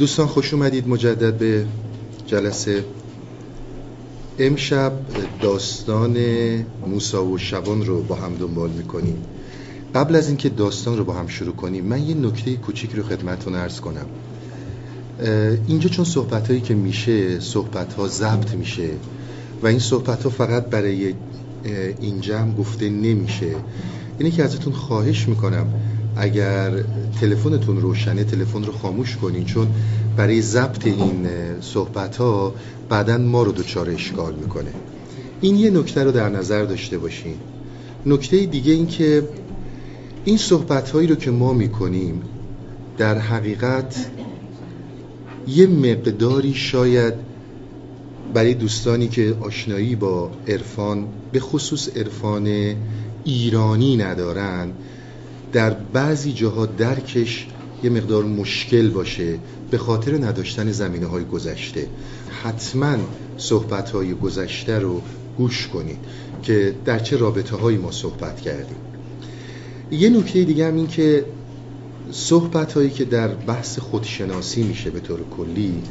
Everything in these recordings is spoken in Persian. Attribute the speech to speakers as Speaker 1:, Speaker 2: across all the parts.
Speaker 1: دوستان خوش اومدید. مجدد به جلسه. امشب داستان موسا و شبان رو با هم دنبال می‌کنیم. قبل از اینکه داستان رو با هم شروع کنیم من یه نکته کوچیک رو خدمتتون عرض کنم. اینجا چون صحبت هایی که میشه صحبت ها ضبط میشه و این صحبت ها فقط برای این جمع گفته نمیشه. اینه که ازتون خواهش می‌کنم اگر تلفنتون روشنه تلفن رو خاموش کنین چون برای ضبط این صحبت ها بعدا ما رو دچار اشکال می‌کنه. این یه نکته رو در نظر داشته باشین. نکته دیگه این که این صحبت هایی رو که ما می‌کنیم در حقیقت یه مقداری شاید برای دوستانی که آشنایی با عرفان به خصوص عرفان ایرانی ندارن در بعضی جاها درکش یه مقدار مشکل باشه به خاطر نداشتن زمینه های گذشته. حتما صحبت های گذشته رو گوش کنید که در چه رابطه هایی ما صحبت کردیم. یه نکته دیگه هم این که صحبت هایی که در بحث خودشناسی میشه به طور کلی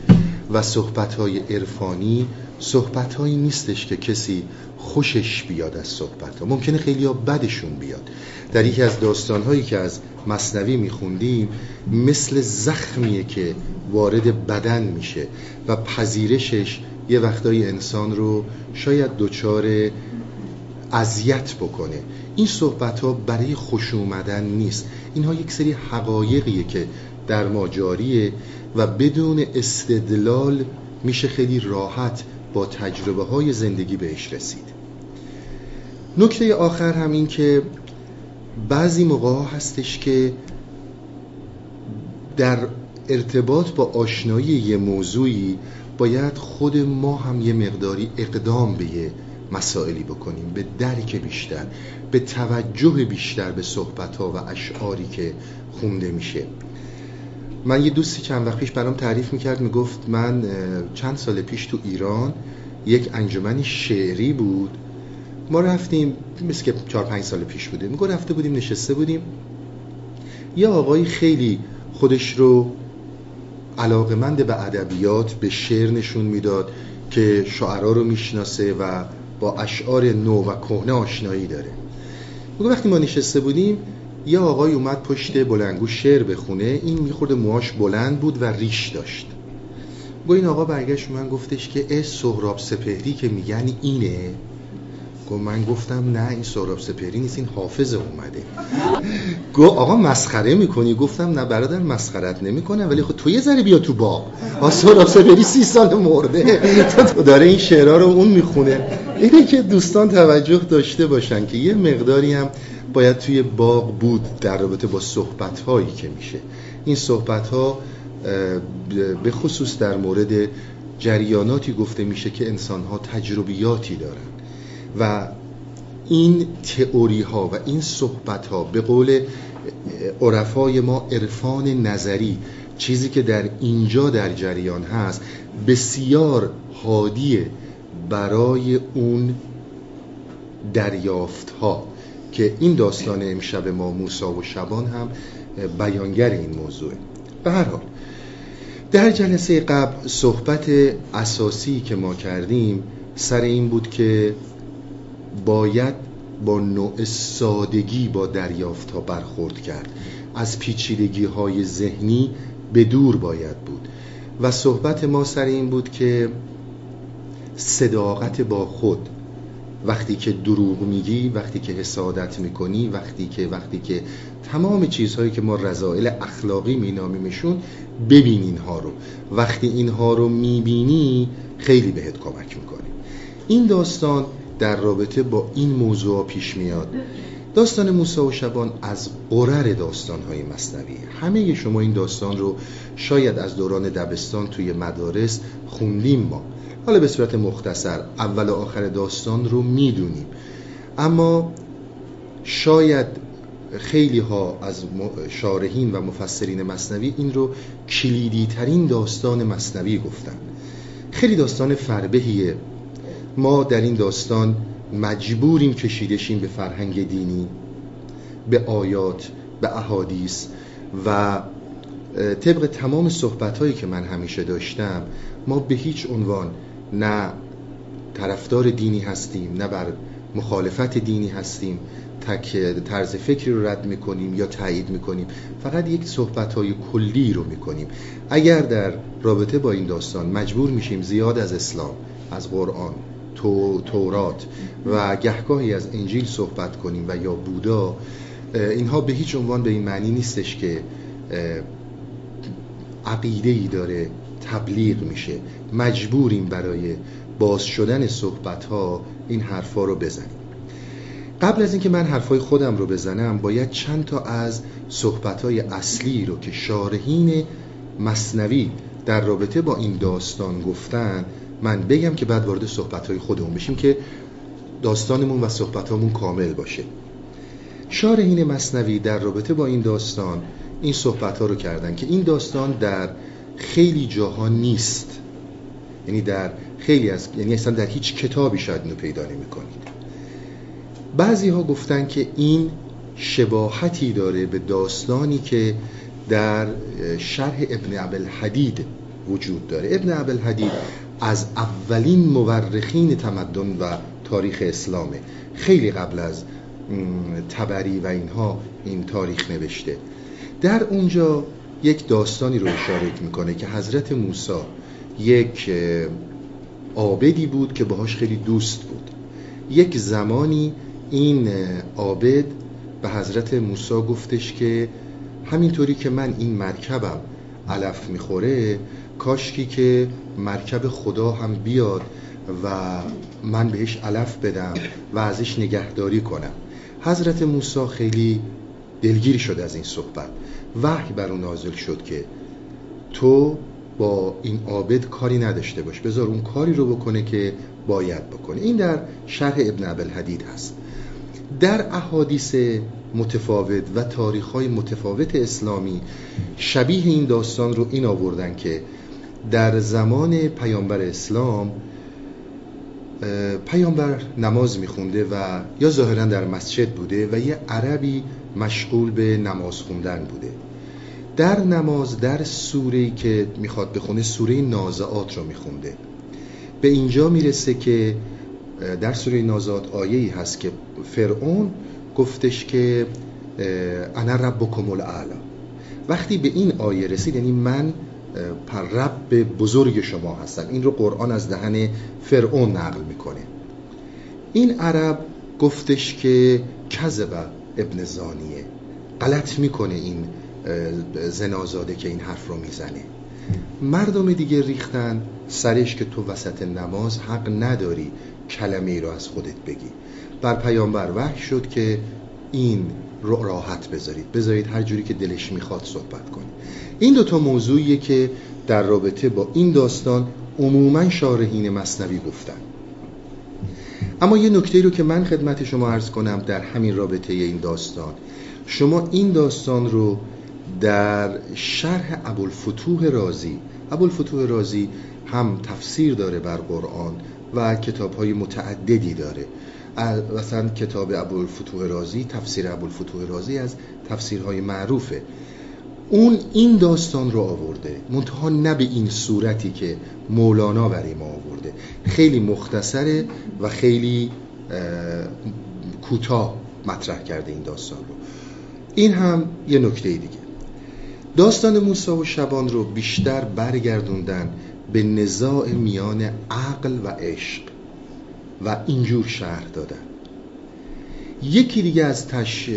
Speaker 1: و صحبت های عرفانی صحبت هایی نیستش که کسی خوشش بیاد از صحبت ها ممکنه خیلی ها بدشون بیاد. در یکی از داستان هایی که از مصنوی میخوندیم مثل زخمیه که وارد بدن میشه و پذیرشش یه وقتای انسان رو شاید دچار اذیت بکنه. این صحبت ها برای خوش اومدن نیست. اینها یک سری حقایقیه که در ما جاریه و بدون استدلال میشه خیلی راحت با تجربه های زندگی بهش رسید. نکته آخر هم این که بعضی موقع هستش که در ارتباط با آشنایی یه موضوعی باید خود ما هم یه مقداری اقدام به یه مسائلی بکنیم به درک بیشتر به توجه بیشتر به صحبت ها و اشعاری که خونده میشه. من یه دوستی چند وقت پیش برام تعریف می‌کرد می‌گفت من چند سال پیش تو ایران یک انجمن شعری بود ما رفتیم مثل که چهار پنج سال پیش بوده میگو رفته بودیم نشسته بودیم. یه آقایی خیلی خودش رو علاقمند به ادبیات به شعر نشون می‌داد که شعرا رو می‌شناسه و با اشعار نو و کهنه آشنایی داره. میگو وقتی ما نشسته بودیم یه آقای اومد پشت بلنگو شعر بخونه. این میخورده موهاش بلند بود و ریش داشت. گو این آقا برگشت من گفتش که اه سهراب سپهری که میگن اینه. گو من گفتم نه این سهراب سپهری نیست این حافظ اومده. گو آقا مسخره می‌کنی؟ گفتم نه برادر مسخرت نمی‌کنه ولی خب تو یه ذره بیا تو باغ ها سهراب سپهری سی سال مرده. تو داره این شعرها رو اون می‌خونه. اینه که دوستان توجه داشته باشن که یه مقداری هم باید توی باغ بود در رابطه با صحبت هایی که میشه. این صحبت ها به خصوص در مورد جریاناتی گفته میشه که انسان ها تجربیاتی دارن. و این تئوری ها و این صحبت ها به قول عرفای ما عرفان نظری چیزی که در اینجا در جریان هست بسیار حادیه برای اون دریافت ها که این داستان امشب ما موسا و شبان هم بیانگر این موضوعه. به هر حال در جلسه قبل صحبت اساسی که ما کردیم سر این بود که باید با نوع سادگی با دریافت ها برخورد کرد. از پیچیدگی های ذهنی به دور باید بود. و صحبت ما سر این بود که صداقت با خود وقتی که دروغ میگی وقتی که حسادت می‌کنی وقتی که وقتی که تمام چیزهایی که ما رضایل اخلاقی مینامیمشون ببین اینها رو. وقتی اینها رو می‌بینی خیلی بهت کمک می‌کنه. این داستان در رابطه با این موضوع پیش میاد. داستان موسی و شبان از قرر داستان های مصنوی. همه شما این داستان رو شاید از دوران دبستان توی مدارس خوندیم ما. حالا به صورت مختصر اول و آخر داستان رو می‌دونیم. اما شاید خیلی ها از شارحین و مفسرین مصنوی این رو کلیدی ترین داستان مصنوی گفتن. خیلی داستان فربهیه. ما در این داستان مجبوریم کشیدشیم به فرهنگ دینی به آیات به احادیث و طبق تمام صحبت که من همیشه داشتم ما به هیچ عنوان نه طرفدار دینی هستیم نه بر مخالفت دینی هستیم تک طرز فکری رو رد می‌کنیم یا تایید می‌کنیم. فقط یک صحبت های کلی رو می‌کنیم. اگر در رابطه با این داستان مجبور میشیم زیاد از اسلام از قرآن تو، تورات و گهگاهی از انجیل صحبت کنیم و یا بودا اینها به هیچ عنوان به این معنی نیستش که عقیده ای داره تبلیغ میشه. مجبوریم برای باز شدن صحبت ها این حرفا رو بزنیم. قبل از اینکه من حرفای خودم رو بزنم باید چند تا از صحبت های اصلی رو که شارحین مصنوی در رابطه با این داستان گفتن من بگم که بعد وارد صحبت های خودمون بشیم که داستانمون و صحبت کامل باشه. شارحین مصنوی در رابطه با این داستان این صحبت ها رو کردن که این داستان در خیلی جاها نیست. یعنی در خیلی از یعنی اصلا در هیچ کتابی شاید اینو پیدا نمی کنید بعضی ها گفتن که این شباهتی داره به داستانی که در شرح ابن حدید وجود داره. ابن حدید از اولین مورخین تمدن و تاریخ اسلامه. خیلی قبل از تبری و اینها این تاریخ نوشته. در اونجا یک داستانی رو اشاره می‌کنه که حضرت موسی یک عابدی بود که باهاش خیلی دوست بود. یک زمانی این عابد به حضرت موسی گفتش که همینطوری که من این مرکبم علف می‌خوره کاشکی که مرکب خدا هم بیاد و من بهش علف بدم و ازش نگهداری کنم. حضرت موسی خیلی دلگیری شد از این صحبت. وحی بر اون نازل شد که تو با این عابد کاری نداشته باش. بذار اون کاری رو بکنه که باید بکنه. این در شرح ابن عبدالحدید هست. در احادیث متفاوت و تاریخ های متفاوت اسلامی شبیه این داستان رو این آوردن که در زمان پیامبر اسلام پیامبر نماز میخونده و یا ظاهرا در مسجد بوده و یه عربی مشغول به نماز خوندن بوده. در نماز در سوره که می‌خواد بخونه سوره نازعات رو میخونده. به اینجا می‌رسه که در سوره نازعات آیه هست که فرعون گفتش که انا ربکم الاعلا وقتی به این آیه رسید یعنی من رب بزرگ شما هستم این رو قرآن از دهن فرعون نقل می‌کنه. این عرب گفتش که کذب ابن زانیه. غلط می‌کنه این زنازاده که این حرف رو می‌زنه. مردم دیگه ریختن سرش که تو وسط نماز حق نداری کلمه ای رو از خودت بگی. بر پیامبر وحی شد که این رو راحت بذارید. بذارید هر جوری که دلش می‌خواد صحبت کنید این دوتا موضوعیه که در رابطه با این داستان عموما شارحین مصنوی گفتن. اما یه نکته رو که من خدمت شما عرض کنم در همین رابطه این داستان. شما این داستان رو در شرح ابوالفتوح رازی ابوالفتوح رازی هم تفسیر داره بر قرآن و کتاب های متعددی داره. مثلا کتاب ابوالفتوح رازی تفسیر ابوالفتوح رازی از تفسیرهای معروفه. اون این داستان رو آورده منتها نه به این صورتی که مولانا برای ما آورده. خیلی مختصره و خیلی کوتاه مطرح کرده این داستان رو. این هم یه نکته دیگه. داستان موسی و شبان رو بیشتر برگردوندن به نزاع میان عقل و عشق و اینجور شهر دادن. یکی دیگه از تش...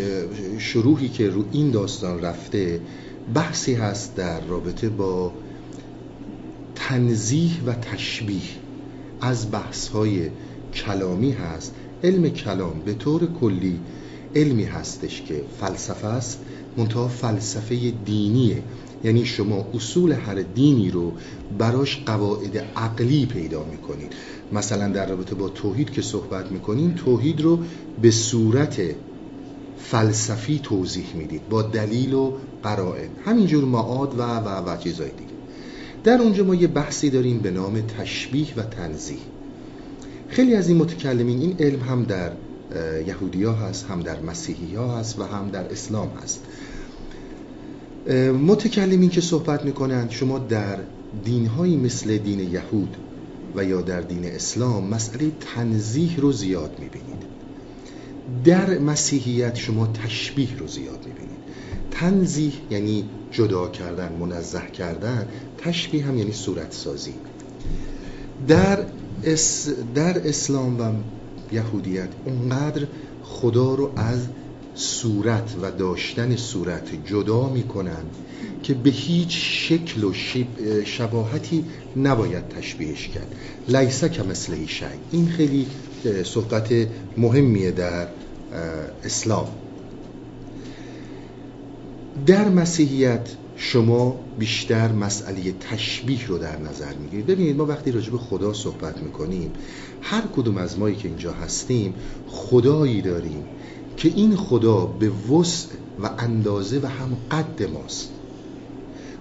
Speaker 1: شروحی که رو این داستان رفته بحثی هست در رابطه با تنزیح و تشبیه. از بحث های کلامی هست. علم کلام به طور کلی علمی هستش که فلسفه است منتها فلسفه دینیه. یعنی شما اصول هر دینی رو براش قواعد عقلی پیدا می‌کنید. مثلا در رابطه با توحید که صحبت می‌کنین توحید رو به صورت فلسفی توضیح می‌دید. با دلیل و قرائن. همینجور معاد و و و چیزای دیگه. در اونجا ما یه بحثی داریم به نام تشبیه و تنزیه. خیلی از این متکلمین این علم هم در یهودی هست هم در مسیحی ها هست و هم در اسلام هست. متکلمین که صحبت می‌کنند شما در دینهایی مثل دین یهود و یا در دین اسلام مسئله تنزیح رو زیاد می‌بینید. در مسیحیت شما تشبیه رو زیاد تنزیح یعنی جدا کردن منزه کردن تشبیه هم یعنی صورت سازی در, اس در اسلام و یهودیت اونقدر خدا رو از صورت و داشتن صورت جدا می‌کنن که به هیچ شکل و شباهتی نباید تشبیهش کرد. لیسه که مثل شی این خیلی صحبت مهمیه در اسلام. در مسیحیت شما بیشتر مسئله تشبیه رو در نظر می‌گیرید. ببینید ما وقتی راجع به خدا صحبت می‌کنیم هر کدوم از مایی که اینجا هستیم خدایی داریم که این خدا به وسع و اندازه و هم قد ماست.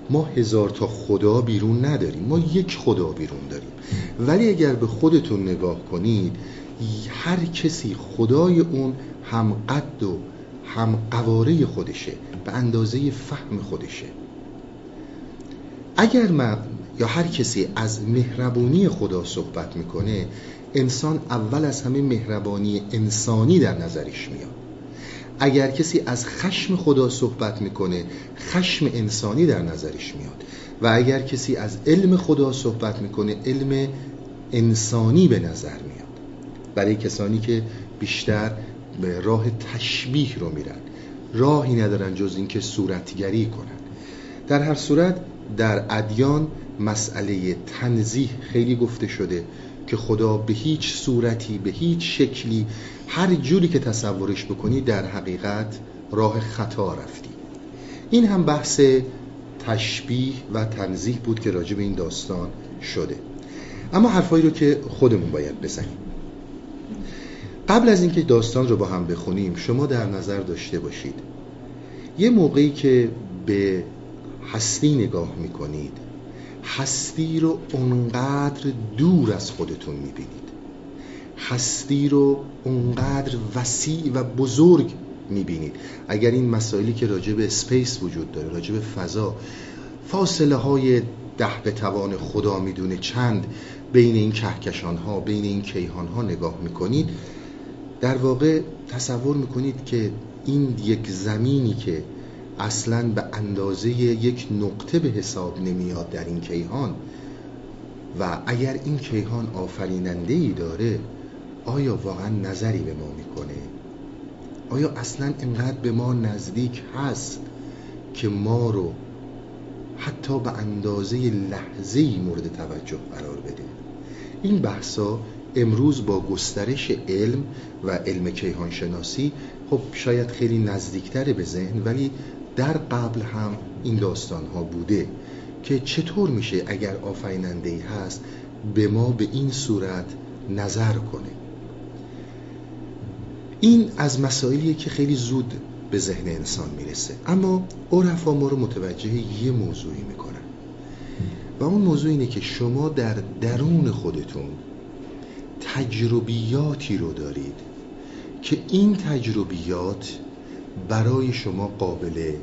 Speaker 1: ما هزار تا خدا بیرون نداریم. ما یک خدا بیرون داریم. ولی اگر به خودتون نگاه کنید هر کسی خدای اون هم قد و هم قواره خودشه. به اندازه فهم خودشه. اگر من یا هر کسی از مهربونی خدا صحبت می‌کنه انسان اول از همه مهربانی انسانی در نظرش میاد. اگر کسی از خشم خدا صحبت می‌کنه خشم انسانی در نظرش میاد. و اگر کسی از علم خدا صحبت می‌کنه علم انسانی به نظر میاد. برای کسانی که بیشتر به راه تشبیه رو میرن. راهی ندارن جز اینکه صورتگری کنن. در هر صورت در ادیان مسئله تنزیح خیلی گفته شده که خدا به هیچ صورتی به هیچ شکلی هر جوری که تصورش بکنی در حقیقت راه خطا رفتی. این هم بحث تشبیه و تنزیح بود که راجع به این داستان شده. اما حرفایی رو که خودمون باید بزنیم. قبل از اینکه داستان رو با هم بخونیم شما در نظر داشته باشید. یه موقعی که به هستی نگاه می‌کنید هستی رو اونقدر دور از خودتون می‌بینید. هستی رو اونقدر وسیع و بزرگ می‌بینید. اگر این مسائلی که راجع به سپیس وجود داره راجع به فضا فاصله های ده به توان خدا می‌دونه چند بین این کهکشان ها بین این کیهان ها نگاه می‌کنید در واقع تصور می‌کنید که این یک زمینی که اصلا به اندازه یک نقطه به حساب نمیاد در این کیهان و اگر این کیهان آفریننده ای داره آیا واقعا نظری به ما می‌کنه؟ آیا اصلا انقدر به ما نزدیک هست که ما رو حتی به اندازه لحظه مورد توجه قرار بده؟ این بحثا امروز با گسترش علم و علم کیهانشناسی خب شاید خیلی نزدیکتر به ذهن ولی در قبل هم این داستان ها بوده که چطور میشه اگر آفریننده هست به ما به این صورت نظر کنه؟ این از مسائلیه که خیلی زود به ذهن انسان می‌رسه. اما عرفا ما رو متوجه یه موضوعی می‌کنن. و اون موضوع اینه که شما در درون خودتون تجربیاتی رو دارید که این تجربیات برای شما قابل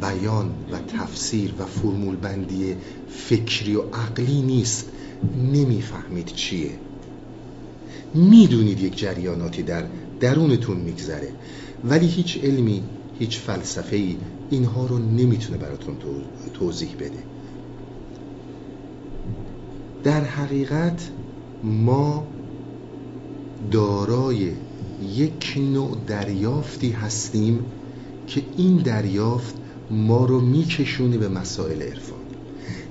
Speaker 1: بیان و تفسیر و فرمول بندی فکری و عقلی نیست. نمی‌فهمید چیه. می‌دونید یک جریاناتی در درونتون میگذره ولی هیچ علمی هیچ فلسفه ای اینها رو نمی‌تونه براتون توضیح بده. در حقیقت ما دارای یک نوع دریافتی هستیم که این دریافت ما رو میکشونه به مسائل عرفانی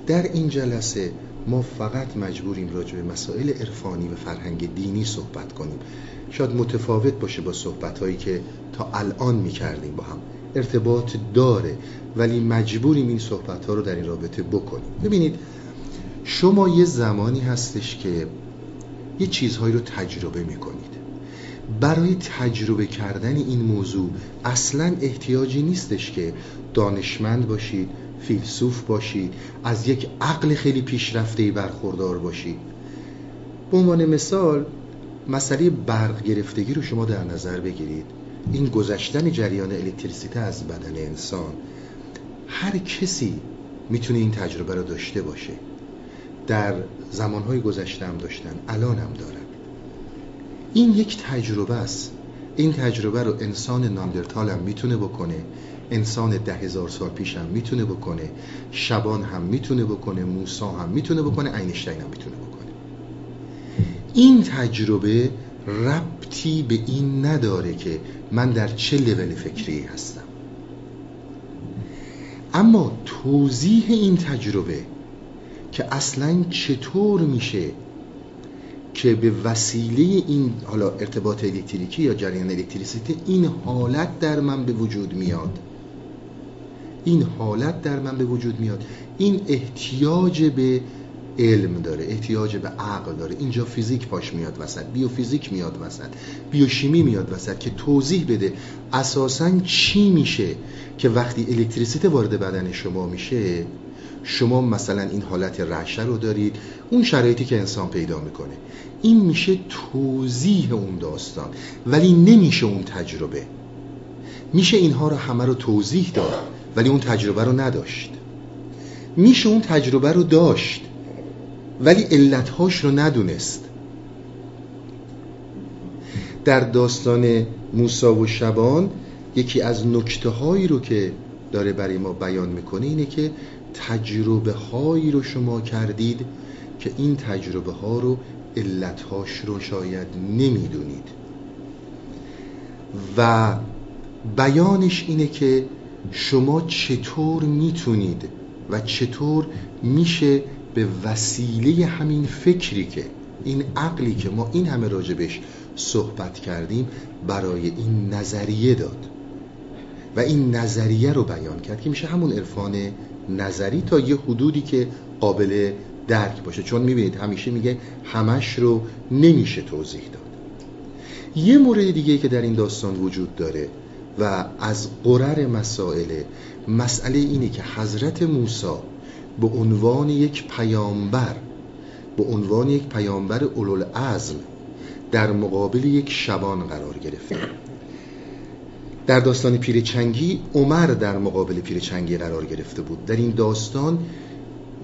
Speaker 1: در این جلسه ما فقط مجبوریم راجع به مسائل عرفانی و فرهنگ دینی صحبت کنیم. شاید متفاوت باشه با صحبت هایی که تا الان می‌کردیم با هم. ارتباط داره ولی مجبوریم این صحبت ها رو در این رابطه بکنیم. ببینید شما یه زمانی هستش که یه چیزهایی رو تجربه می‌کنید. برای تجربه کردن این موضوع اصلا احتیاجی نیستش که دانشمند باشید فیلسوف باشید از یک عقل خیلی پیشرفته برخوردار باشید. به عنوان مثال مسئله برق گرفتگی رو شما در نظر بگیرید. این گذشتن جریان الکتریسیته از بدن انسان هر کسی می‌تونه این تجربه رو داشته باشه. در زمانهای گذشته هم داشتن الان هم دارن. این یک تجربه است. این تجربه رو انسان ناندرتال هم می‌تونه بکنه انسان ده هزار سال پیش هم می‌تونه بکنه شبان هم می‌تونه بکنه موسا هم می‌تونه بکنه اینشتین هم می‌تونه بکنه. این تجربه ربطی به این نداره که من در چه لول فکری هستم. اما توضیح این تجربه که اصلا چطور میشه که به وسیله این حالا ارتباط الکتریکی یا جریان الکتریسیته این حالت در من به وجود میاد؟ این حالت در من به وجود میاد. این احتیاج به علم داره احتیاج به عقل داره. اینجا فیزیک پاش میاد وسط بیوفیزیک میاد وسط بیوشیمی میاد وسط که توضیح بده اساسا چی میشه که وقتی الکتریسیته وارد بدن شما میشه شما مثلا این حالت رعشه رو دارید اون شرایطی که انسان پیدا می‌کنه. این میشه توضیح اون داستان ولی نمیشه اون تجربه. میشه اینها رو همه رو توضیح داد ولی اون تجربه رو نداشت. میشه اون تجربه رو داشت ولی علتهاش رو ندونست. در داستان موسا و شبان یکی از نکته هایی رو که داره برای ما بیان می‌کنه اینه که تجربه هایی رو شما کردید که این تجربه ها رو علتهاش رو شاید نمی‌دونید. و بیانش اینه که شما چطور می‌تونید و چطور میشه به وسیله همین فکری که این عقلی که ما این همه راجبش صحبت کردیم برای این نظریه داد. و این نظریه رو بیان کرد که میشه همون عرفان نظری تا یه حدودی که قابل درک باشه. چون می‌بینید همیشه میگه همش رو نمیشه توضیح داد. یه مورد دیگه که در این داستان وجود داره و از قرر مسائل مسئله اینه که حضرت موسی به عنوان یک پیامبر به عنوان یک پیامبر اولوالعزم در مقابل یک شبان قرار گرفته. در داستان پیرچنگی عمر در مقابل پیرچنگی قرار گرفته بود. در این داستان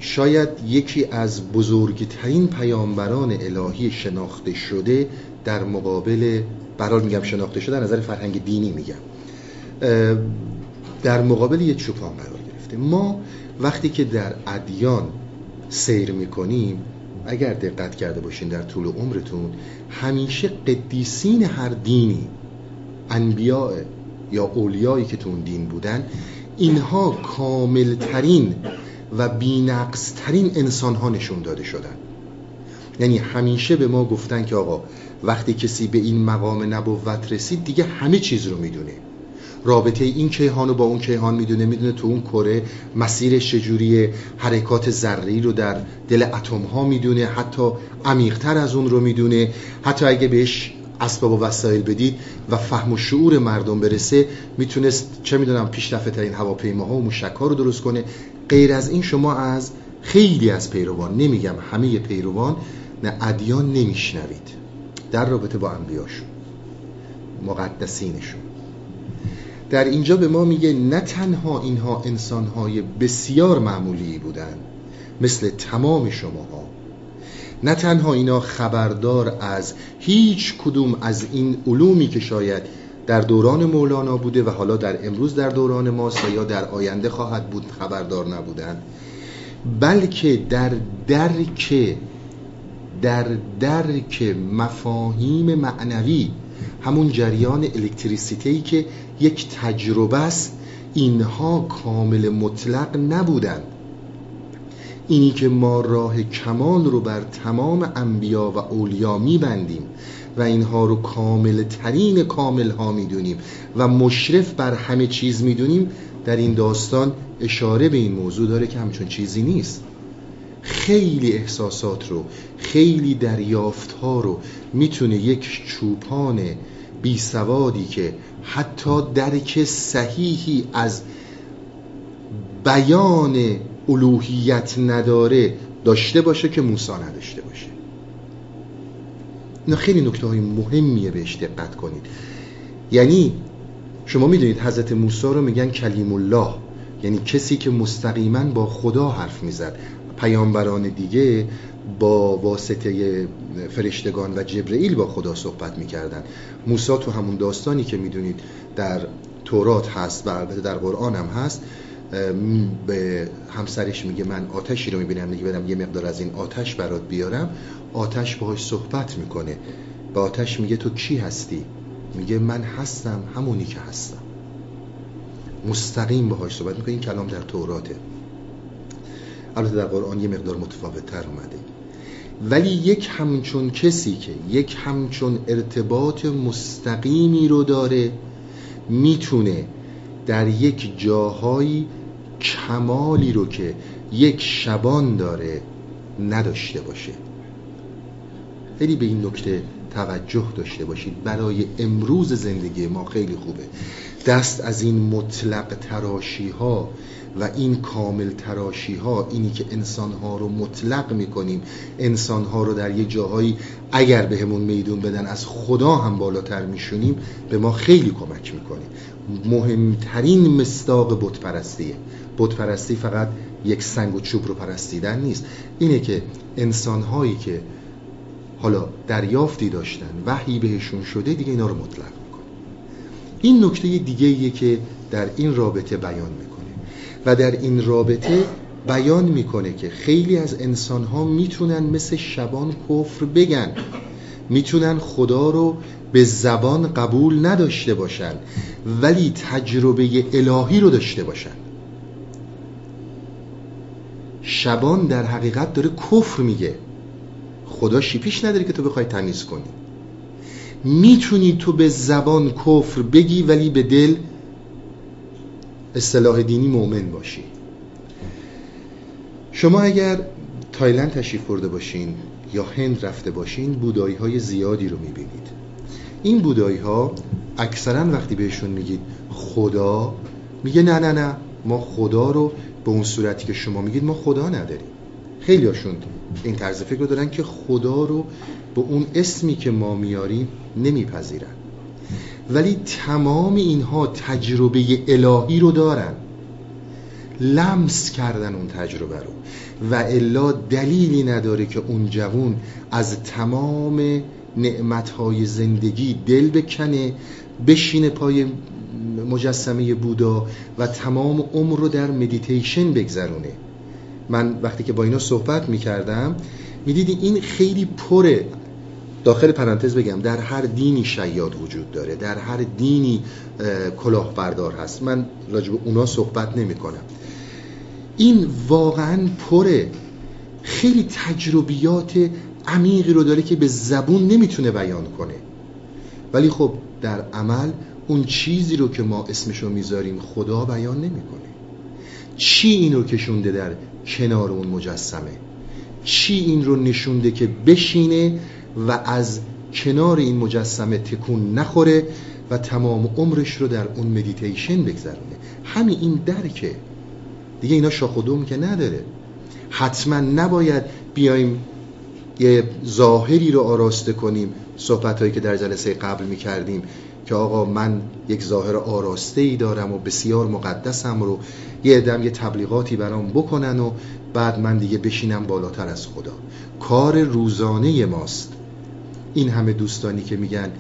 Speaker 1: شاید یکی از بزرگترین پیامبران الهی شناخته شده در مقابل برای میگم شناخته شده نظر فرهنگ دینی میگم در مقابل یک چوپان قرار گرفته. ما وقتی که در ادیان سیر می‌کنیم اگر دقت کرده باشین در طول عمرتون همیشه قدیسین هر دینی انبیاء یا اولیایی که تو اون دین بودن اینها کاملترین و بینقصترین انسان ها نشون داده شدن. یعنی همیشه به ما گفتن که آقا وقتی کسی به این مقام نبوت رسید دیگه همه چیز رو می‌دونه. رابطه این کیهان رو با اون کیهان می‌دونه می‌دونه تو اون کره مسیر شجوری حرکات ذری رو در دل اتم ها می‌دونه حتی عمیقتر از اون رو می‌دونه. حتی اگه بهش اسباب و وسایل بدید و فهم و شعور مردم برسه می‌تونست چه می‌دونم پیشرفته ترین هواپیماها و موشک رو درست کنه. غیر از این شما از خیلی از پیروان نمیگم همه پیروان نه ادیان نمیشنوید. در رابطه با انبیاشون مقدسینشون. در اینجا به ما میگه نه تنها اینها انسانهای بسیار معمولی بودن مثل تمام شماها نه تنها اینا خبردار از هیچ کدوم از این علومی که شاید در دوران مولانا بوده و حالا در امروز در دوران ماست و یا در آینده خواهد بود خبردار نبودن بلکه در درک در درک مفاهیم معنوی همون جریان الکتریسیته که یک تجربه است اینها کامل مطلق نبودند. اینی که ما راه کمال رو بر تمام انبیا و اولیا میبندیم و اینها رو کامل ترین کامل ها می‌دونیم و مشرف بر همه چیز می‌دونیم در این داستان اشاره به این موضوع داره که همچون چیزی نیست. خیلی احساسات رو خیلی دریافت ها رو می‌تونه یک چوپان بی سوادی که حتی درک صحیحی از بیان الوهیت نداره داشته باشه که موسی نداشته باشه. اینا خیلی نکته های مهمیه بهش دقت کنید. یعنی شما می‌دونید حضرت موسی رو میگن کلیم الله. یعنی کسی که مستقیما با خدا حرف می‌زد. پیامبران دیگه با واسطه فرشتگان و جبرئیل با خدا صحبت می‌کردن. موسی تو همون داستانی که می‌دونید در تورات هست و البته در قرآن هم هست به همسرش میگه من آتشی رو می‌بینم میگه بدم یه مقدار از این آتش برات بیارم. آتش باهاش صحبت می‌کنه. به آتش میگه تو کی هستی؟ میگه من هستم همونی که هستم. مستقیم باهاش صحبت می‌کنه. این کلام در توراته. البته در قرآن یه مقدار متفاوت تر اومده. ولی یک همچون کسی که یک همچون ارتباط مستقیمی رو داره می‌تونه در یک جاهایی کمالی رو که یک شبان داره نداشته باشه. خیلی به این نکته توجه داشته باشید. برای امروز زندگی ما خیلی خوبه. دست از این مطلق تراشی ها و این کامل تراشی ها اینی که انسان ها رو مطلق می‌کنیم انسان ها رو در یه جاهایی اگر بهمون میدون بدن از خدا هم بالاتر میشونیم به ما خیلی کمک می‌کنه. مهمترین مستاق بت پرستیه بت پرستی فقط یک سنگ و چوب رو پرستیدن نیست. اینه که انسان هایی که حالا دریافتی داشتن وحی بهشون شده دیگه اینا رو مطلق می‌کنه. این نکته دیگه که در این رابطه بیان می‌کنه. و در این رابطه بیان می‌کنه که خیلی از انسان ها می‌تونن مثل شبان کفر بگن. می‌تونن خدا رو به زبان قبول نداشته باشن ولی تجربه الهی رو داشته باشن. شبان در حقیقت داره کفر میگه. خدا شیپیش نداره که تو بخوای تمیز کنی. می‌تونی تو به زبان کفر بگی ولی به دل اصطلاح دینی مؤمن باشی. شما اگر تایلند تشریف برده باشین یا هند رفته باشین بودایی های زیادی رو می‌بینید. این بودایی ها اکثرا وقتی بهشون میگید خدا میگه نه نه نه ما خدا رو به اون صورتی که شما میگید ما خدا نداریم. خیلی هاشون این طرز فکر رو دارن که خدا رو به اون اسمی که ما میاریم نمیپذیرن. ولی تمام اینها تجربه الهی رو دارن. لمس کردن اون تجربه رو. و الا دلیلی نداره که اون جوون از تمام نعمتهای زندگی دل بکنه بشینه پای مجسمه بودا و تمام عمر رو در مدیتیشن بگذرونه. من وقتی که با اینا صحبت می‌کردم می‌دیدی این خیلی پره داخل پرانتز بگم در هر دینی شیاد وجود داره در هر دینی کلاهبردار هست. من راجب اونا صحبت نمی کنم این واقعا پره. خیلی تجربیات عمیقی رو داره که به زبون نمی‌تونه بیان کنه. ولی خب در عمل اون چیزی رو که ما اسمشو می‌ذاریم خدا بیان نمی‌کنه. چی این رو کشونده در کنار اون مجسمه؟ چی این رو نشونده که بشینه و از کنار این مجسمه تکون نخوره و تمام عمرش رو در اون مدیتیشن بگذرونه؟ همین این درکه. دیگه اینا شاخ که نداره. حتما نباید بیایم یه ظاهری رو آراسته کنیم. صحبت هایی که در جلسه قبل می کردیم که آقا من یک ظاهر آراسته ای دارم و بسیار مقدسم رو یه ادم یه تبلیغاتی برام بکنن و بعد من دیگه بشینم بالاتر از خدا. کار روزانه ماست. این همه دوستانی که میگن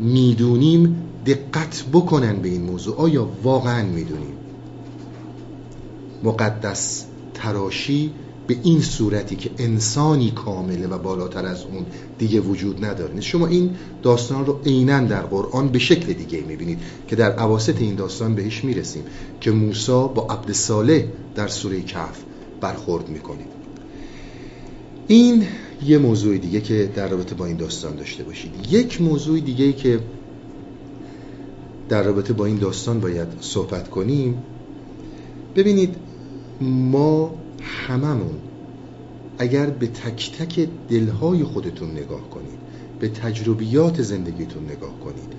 Speaker 1: می‌دونیم دقت بکنن به این موضوع. آیا واقعا می‌دونیم؟ مقدس تراشی به این صورتی که انسانی کامله و بالاتر از اون دیگه وجود نداره. شما این داستان رو عینا در قرآن به شکل دیگه می‌بینید که در عواسط این داستان بهش می‌رسیم که موسی با عبد صالح در سوره کهف برخورد می‌کنه این یه موضوع دیگه که در رابطه با این داستان داشته باشید. یک موضوع دیگه که در رابطه با این داستان باید صحبت کنیم. ببینید ما هممون. اگر به تک تک دلهای خودتون نگاه کنید به تجربیات زندگیتون نگاه کنید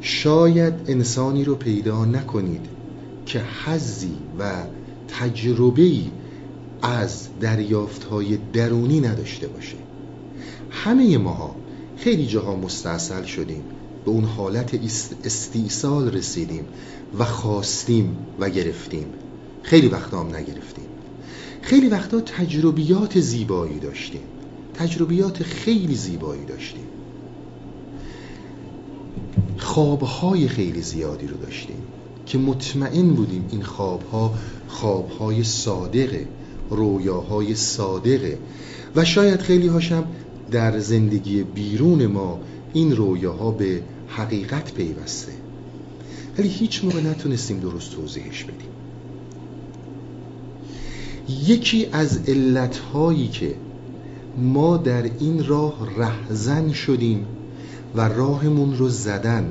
Speaker 1: شاید انسانی رو پیدا نکنید که حزی و تجربه‌ای از دریافت های درونی نداشته باشه. همه ماها خیلی جاها مستاصل شدیم به اون حالت استیصال رسیدیم و خواستیم و گرفتیم. خیلی وقتا هم نگرفتیم. خیلی وقتا تجربیات زیبایی داشتیم. تجربیات خیلی زیبایی داشتیم. خوابهای خیلی زیادی رو داشتیم که مطمئن بودیم این خوابها خوابهای صادقه رویاهای صادقه و شاید خیلی هاشم در زندگی بیرون ما این رویاها به حقیقت پیوسته. ولی هیچ موقع نتونستیم درست توضیحش بدیم. یکی از علتهایی که ما در این راه رهزن شدیم و راهمون رو زدن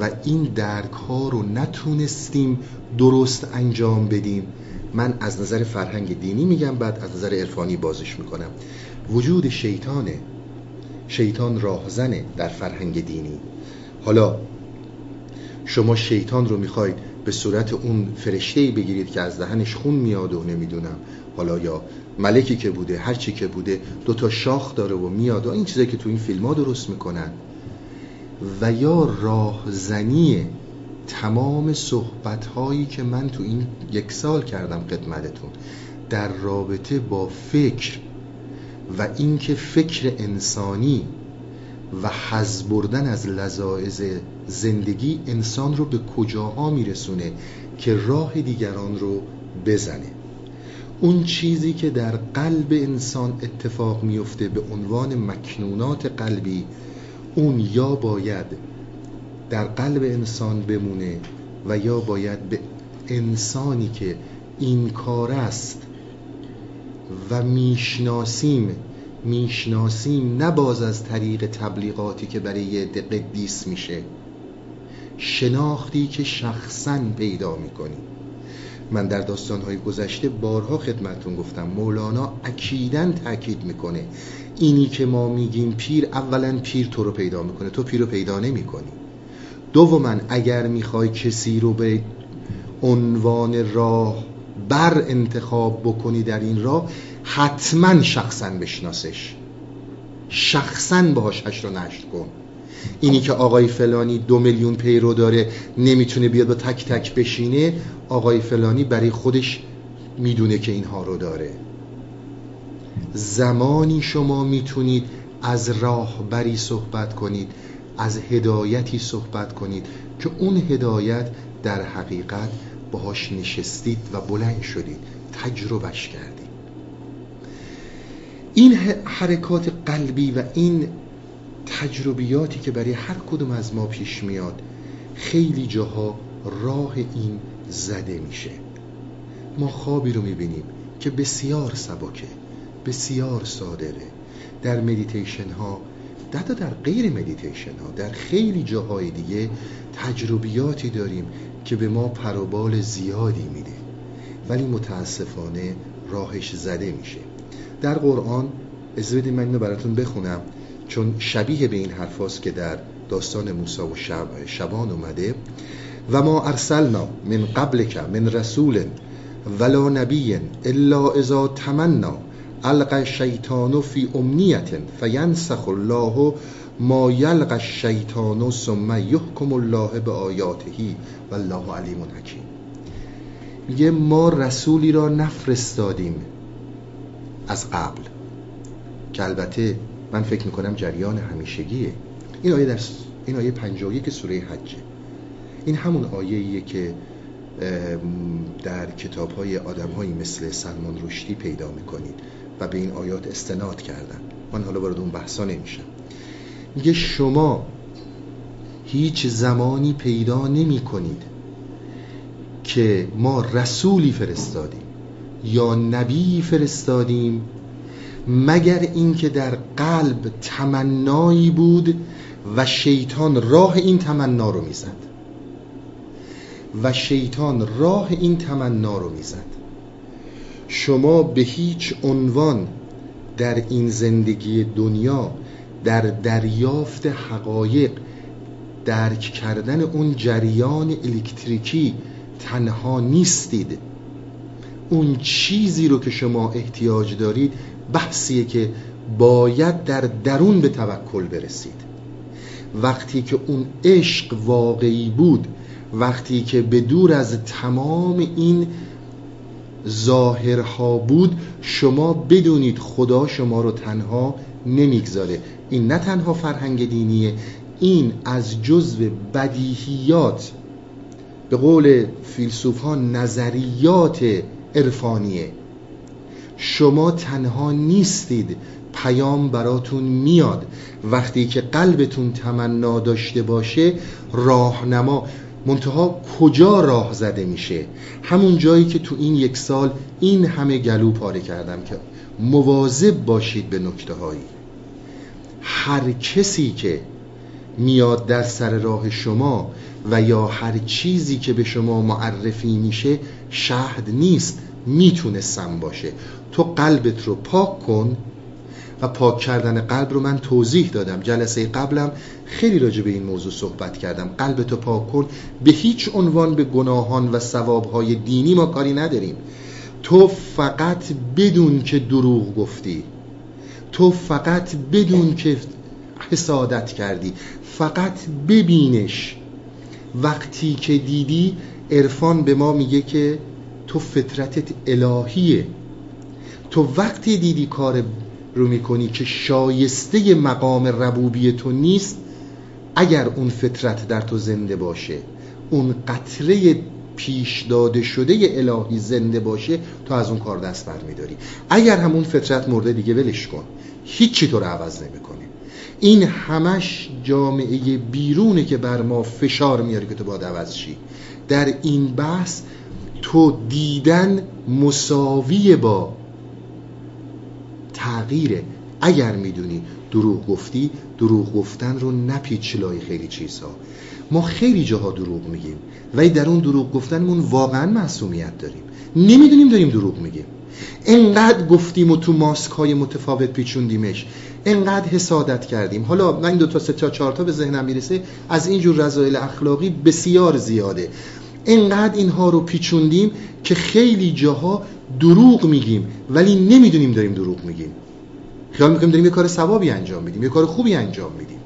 Speaker 1: و این درک ها رو نتونستیم درست انجام بدیم من از نظر فرهنگ دینی میگم بعد از نظر عرفانی بازش می‌کنم. وجود شیطانه. شیطان راهزنه در فرهنگ دینی. حالا شما شیطان رو می‌خواید به صورت اون فرشته بگیرید که از دهنش خون میاد و نمی‌دونم. حالا یا ملکی که بوده هر چی که بوده دو تا شاخ داره و میاد و این چیزایی که تو این فیلم ها درست می‌کنن. و یا راهزنی تمام صحبت هایی که من تو این یک سال کردم خدمتتون در رابطه با فکر و اینکه فکر انسانی و حز بردن از لذاعز زندگی انسان رو به کجاها میرسونه که راه دیگران رو بزنه. اون چیزی که در قلب انسان اتفاق میفته به عنوان مکنونات قلبی اون یا باید در قلب انسان بمونه و یا باید به انسانی که این کار است و می‌شناسیم می‌شناسیم نه باز از طریق تبلیغاتی که برای یه قدیس میشه. شناختی که شخصا پیدا می‌کنیم. من در داستانهای گذشته بارها خدمتون گفتم. مولانا اکیدن تاکید می‌کنه. اینی که ما میگیم پیر اولا پیر تو رو پیدا می‌کنه. تو پیر رو پیدا نمی‌کنی. دوما اگر می‌خوای کسی رو به عنوان راه بر انتخاب بکنی در این راه حتما شخصا بشناسش. شخصا باهاش هشت و نشت کن. اینی که آقای فلانی دو میلیون پیرو داره نمی‌تونه بیاد با تک تک بشینه آقای فلانی برای خودش می‌دونه که اینها رو داره. زمانی شما می‌تونید از راهبری صحبت کنید از هدایتی صحبت کنید که اون هدایت در حقیقت باهاش نشستید و بلند شدید تجربهش کردید. این حرکات قلبی و این تجربیاتی که برای هر کدوم از ما پیش میاد خیلی جاها راه این زده میشه. ما خوابی رو می‌بینیم که بسیار سبکه بسیار صادقه. در مدیتیشن ها حتی در غیر مدیتیشن ها در خیلی جاهای دیگه تجربیاتی داریم که به ما پروبال زیادی میده. ولی متاسفانه راهش زده میشه. در قرآن اجازه بدید من اینو براتون بخونم. چون شبیه به این حرفاست که در داستان موسی و شب شبان اومده. و ما ارسلنا من قبلک من رسول ولا نبی الا اذا تمنا الق الشیطان فی امنیت فینسخ الله ما یلق الشیطان ثم یحکم الله به آیاته والله علیم حکیم. میگه ما رسولی را نفرستادیم. از قبل. که البته من فکر می‌کنم جریان همیشگیه. این آیه در این آیه 51 سوره حجه این همون آیه که در کتاب های آدم هایی مثل سلمان رشدی پیدا می‌کنید و به این آیات استناد کردن. من حالا وارد اون بحثا نمیشم. میگه شما هیچ زمانی پیدا نمی کنید که ما رسولی فرستادیم. یا نبی فرستادیم مگر اینکه در قلب تمنایی بود و شیطان راه این تمنا رو می‌زد. و شیطان راه این تمنا رو می‌زد. شما به هیچ عنوان در این زندگی دنیا در دریافت حقایق درک کردن اون جریان الکتریکی تنها نیستید. اون چیزی رو که شما احتیاج دارید بحثیه که باید در درون به توکل برسید. وقتی که اون عشق واقعی بود وقتی که به دور از تمام این ظاهرها بود شما بدونید خدا شما رو تنها نمی‌گذاره. این نه تنها فرهنگ دینیه این از جزو بدیهیات. به قول فیلسوف ها نظریات عرفانیه. شما تنها نیستید پیام براتون میاد. وقتی که قلبتون تمنا داشته باشه راهنما منتها کجا راه زده میشه؟ همون جایی که تو این یک سال این همه گلو پاره کردم که مواظب باشید به نکته هایی هر کسی که میاد در سر راه شما و یا هر چیزی که به شما معرفی میشه شهد نیست می‌تونه سم باشه. تو قلبت رو پاک کن و پاک کردن قلب رو من توضیح دادم. جلسه قبلم خیلی راجع به این موضوع صحبت کردم. قلبتو پاک کن. به هیچ عنوان به گناهان و ثوابهای دینی ما کاری نداریم. تو فقط بدون که دروغ گفتی. تو فقط بدون که حسادت کردی. فقط ببینش. وقتی که دیدی عرفان به ما میگه که تو فطرتت الهیه. تو وقتی دیدی کار رو می‌کنی که شایسته مقام ربوبی تو نیست اگر اون فطرت در تو زنده باشه اون قطره پیش داده شده الهی زنده باشه تو از اون کار دست بر میداری اگر همون فطرت مرده دیگه ولش کن. هیچی تو رو عوض نمی‌کنه. این همش جامعه بیرونه که بر ما فشار میاره که تو باید عوض شی. در این بحث تو دیدن مساوی با تغییره اگر می‌دونی دروغ گفتی دروغ گفتن رو نپیچ لای خیلی چیزها. ما خیلی جاها دروغ میگیم ولی در اون دروغ گفتنمون واقعا معصومیت داریم. نمی‌دونیم داریم دروغ میگیم. انقدر گفتیم و تو ماسک های متفاوت پیچوندیمش. انقدر حسادت کردیم. حالا من این دو تا سه تا چهار تا به ذهنم می‌رسه از اینجور رضایل اخلاقی بسیار زیاده. انقدر اینها رو پیچوندیم که خیلی جاها دروغ میگیم ولی نمی‌دونیم داریم دروغ میگیم. خیال می‌کنیم داریم یه کار ثوابی انجام میدیم یه کار خوبی انجام میدیم.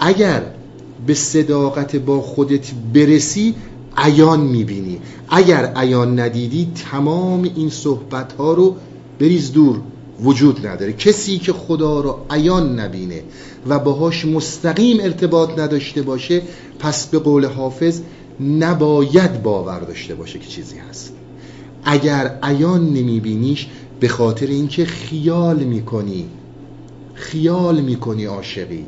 Speaker 1: اگر به صداقت با خودت برسی عیان می‌بینی. اگر عیان ندیدی تمام این صحبت ها رو بریز دور. وجود نداره. کسی که خدا رو عیان نبینه و باهاش مستقیم ارتباط نداشته باشه پس به قول حافظ نباید باور داشته باشه که چیزی هست. اگر عیان نمیبینیش به خاطر اینکه خیال می‌کنی. خیال می‌کنی عاشقی.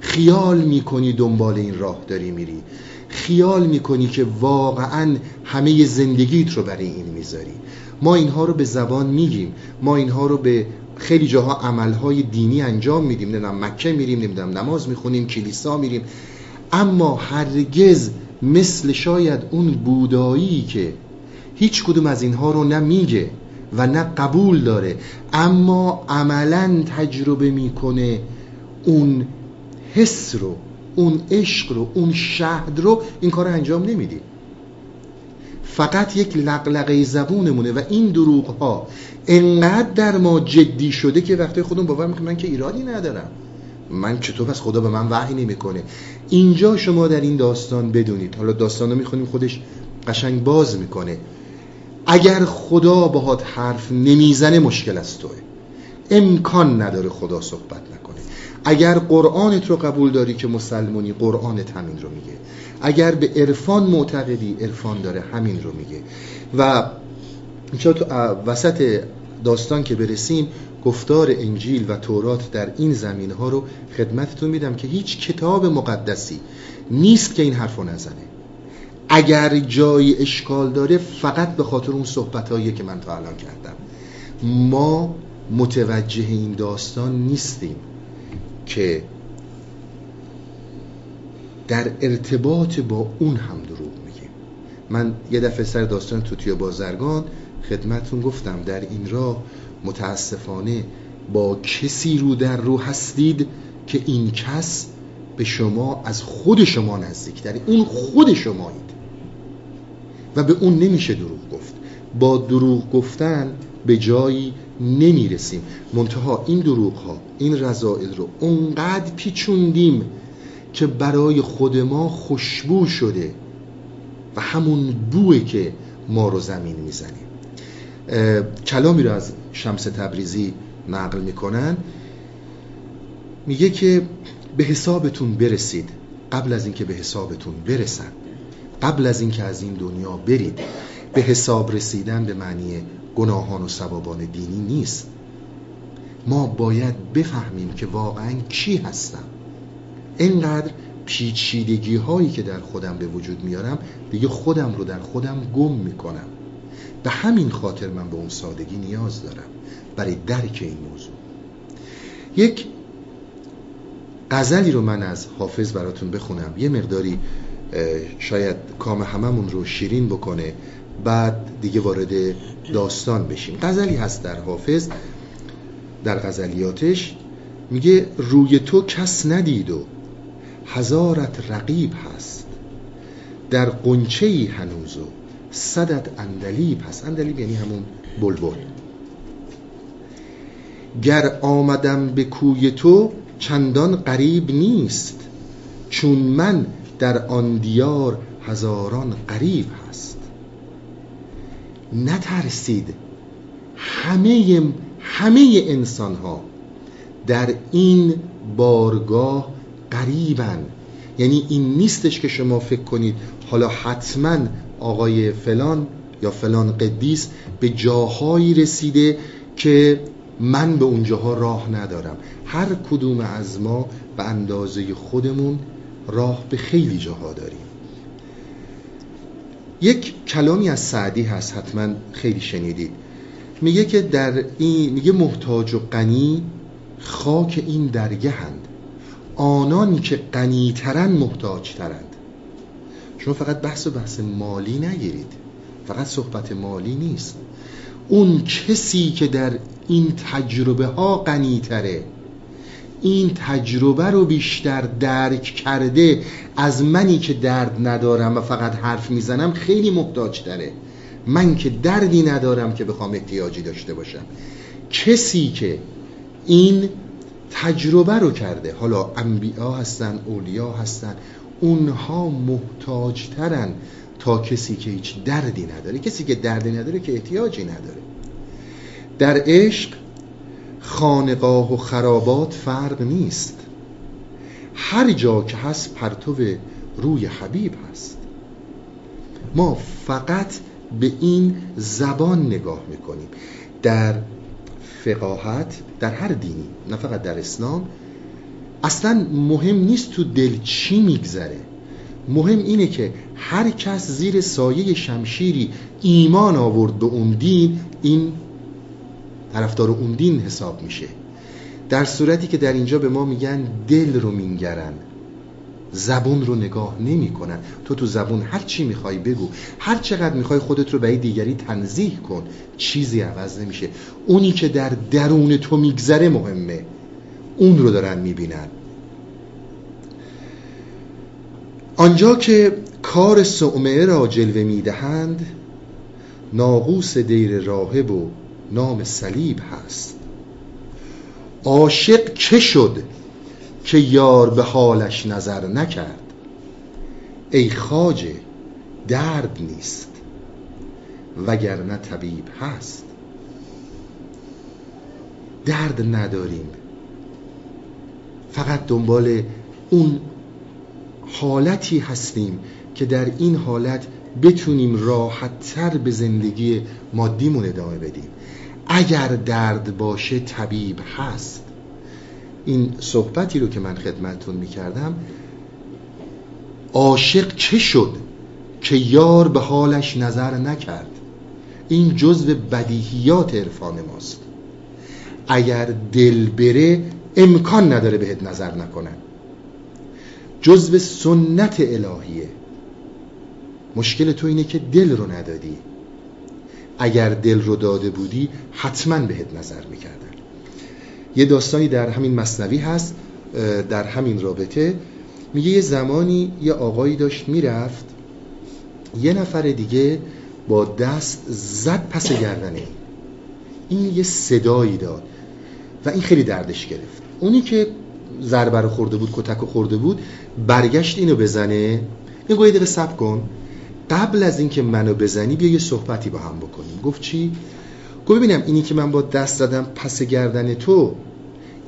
Speaker 1: خیال می‌کنی دنبال این راه داری میری. خیال می‌کنی که واقعا همه زندگیت رو برای این می‌ذاری. ما اینها رو به زبان میگیم. ما اینها رو به خیلی جاها عملهای دینی انجام میدیم. نمی‌دونم مکه میریم نمی‌دونم نماز می‌خونیم کلیسا میریم. اما هرگز مثل شاید اون بودایی که هیچ کدوم از اینها رو نه میگه و نه قبول داره اما عملا تجربه می‌کنه اون حس رو اون عشق رو اون شهد رو این کار انجام نمیدی فقط یک لقلقه زبونمونه و این دروغ ها انقدر در ما جدی شده که وقتی خودم باور می‌کنم من که ایرادی ندارم. من چطور پس خدا به من وحی نمی‌کنه؟ اینجا شما در این داستان بدونید. حالا داستان رو می‌خونیم خودش قشنگ باز می‌کنه. اگر خدا باهات حرف نمی‌زنه مشکل از توه. امکان نداره خدا صحبت نکنه. اگر قرآنت رو قبول داری که مسلمونی قرآنت همین رو میگه. اگر به عرفان معتقدی عرفان داره همین رو میگه. و اینجا تو وسط داستان که برسیم گفتار انجیل و تورات در این زمین ها رو خدمتتون میدم که هیچ کتاب مقدسی نیست که این حرف رو نزنه. اگر جایی اشکال داره فقط به خاطر اون صحبت که من تا الان کردم. ما متوجه این داستان نیستیم که در ارتباط با اون هم دروغ میگیم من یه دفعه سر داستان توتیا بازرگان خدمتون گفتم در این راه متاسفانه با کسی رو در رو هستید که این کس به شما از خود شما نزدیک. اون خود شمایید. و به اون نمیشه دروغ گفت. با دروغ گفتن به جایی نمی‌رسیم. منتها این دروغ ها این رضائل رو اونقدر پیچوندیم که برای خود ما خوشبو شده و همون بوه که ما رو زمین می‌زنه. کلامی رو از شمس تبریزی نقل می‌کنن. میگه که به حسابتون برسید. قبل از اینکه به حسابتون برسن. قبل از اینکه از این دنیا برید. به حساب رسیدن به معنی گناهان و ثوابان دینی نیست. ما باید بفهمیم که واقعا کی هستم. اینقدر پیچیدگی هایی که در خودم به وجود میارم دیگه خودم رو در خودم گم می‌کنم. به همین خاطر من به اون سادگی نیاز دارم برای درک این موضوع. یک غزلی رو من از حافظ براتون بخونم. یه مقداری شاید کام هممون رو شیرین بکنه بعد دیگه وارد داستان بشیم. غزلی هست در حافظ در غزلیاتش. میگه روی تو کس ندید و هزارت رقیب هست در قنچه ای هنوز و صدت اندلیب هست. اندلیب یعنی همون بلبل. گر آمدم به کوی تو چندان قریب نیست چون من در آن دیار هزاران قریب هست. نترسید همه همه انسان ها در این بارگاه قریبن یعنی این نیستش که شما فکر کنید حالا حتما آقای فلان یا فلان قدیس به جاهایی رسیده که من به اونجاها راه ندارم. هر کدوم از ما به اندازه خودمون راه به خیلی جاها داریم. یک کلامی از سعدی هست حتما خیلی شنیدید. میگه که در این میگه محتاج و غنی خاک این درگهند آنان که غنیترن محتاجترند شما فقط بحث و بحث مالی نگیرید. فقط صحبت مالی نیست. اون کسی که در این تجربه ها غنیتره این تجربه رو بیشتر درک کرده از منی که درد ندارم و فقط حرف می‌زنم خیلی محتاج تره من که دردی ندارم که بخوام احتیاجی داشته باشم. کسی که این تجربه رو کرده حالا انبیا هستن اولیا هستن اونها محتاجترن تا کسی که هیچ دردی نداره کسی که دردی نداره که احتیاجی نداره. در عشق خانقاه و خرابات فرق نیست. هر جا که هست پرتو روی حبیب هست. ما فقط به این زبان نگاه می‌کنیم. در فقاهت در هر دینی نه فقط در اسلام اصلا مهم نیست تو دل چی میگذره. مهم اینه که هر کس زیر سایه شمشیری ایمان آورد به اون دین این طرفدار اون دین حساب میشه. در صورتی که در اینجا به ما میگن دل رو مینگرن زبون رو نگاه نمی کنن تو تو زبون هر چی می‌خوای بگو هر چقدر می‌خوای خودت رو به دیگری تنظیح کن. چیزی عوض نمیشه. اونی که در درون تو میگذره مهمه. اون رو دارن می‌بینن. آنجا که کار سعمه را جلوه می‌دهند ناقوس دیر راهب و نام صلیب هست. عاشق چه شد که یار به حالش نظر نکرد؟ ای خاجه درد نیست وگرنه طبیب هست. درد نداریم. فقط دنبال اون حالتی هستیم که در این حالت بتونیم راحتتر به زندگی مادیمون ادامه بدیم. اگر درد باشه طبیب هست. این صحبتی رو که من خدمتون می‌کردم عاشق چه شد که یار به حالش نظر نکرد؟ این جزو بدیهیات عرفان ماست. اگر دل بره امکان نداره بهت نظر نکنن. جزو سنت الهیه. مشکل تو اینه که دل رو ندادی. اگر دل رو داده بودی حتما بهت نظر می‌کردن. یه داستانی در همین مصنوی هست در همین رابطه. میگه یه زمانی یه آقایی داشت می‌رفت یه نفر دیگه با دست زد پس گردنه. این یه صدایی داد و این خیلی دردش گرفت. اونی که ضربه خورده بود کتک خورده بود برگشت اینو بزنه. این گویی سب کن. قبل از اینکه منو بزنی بیا یه صحبتی با هم بکنیم. گفت چی؟ گفت ببینم اینی که من با دست زدم پس گردن تو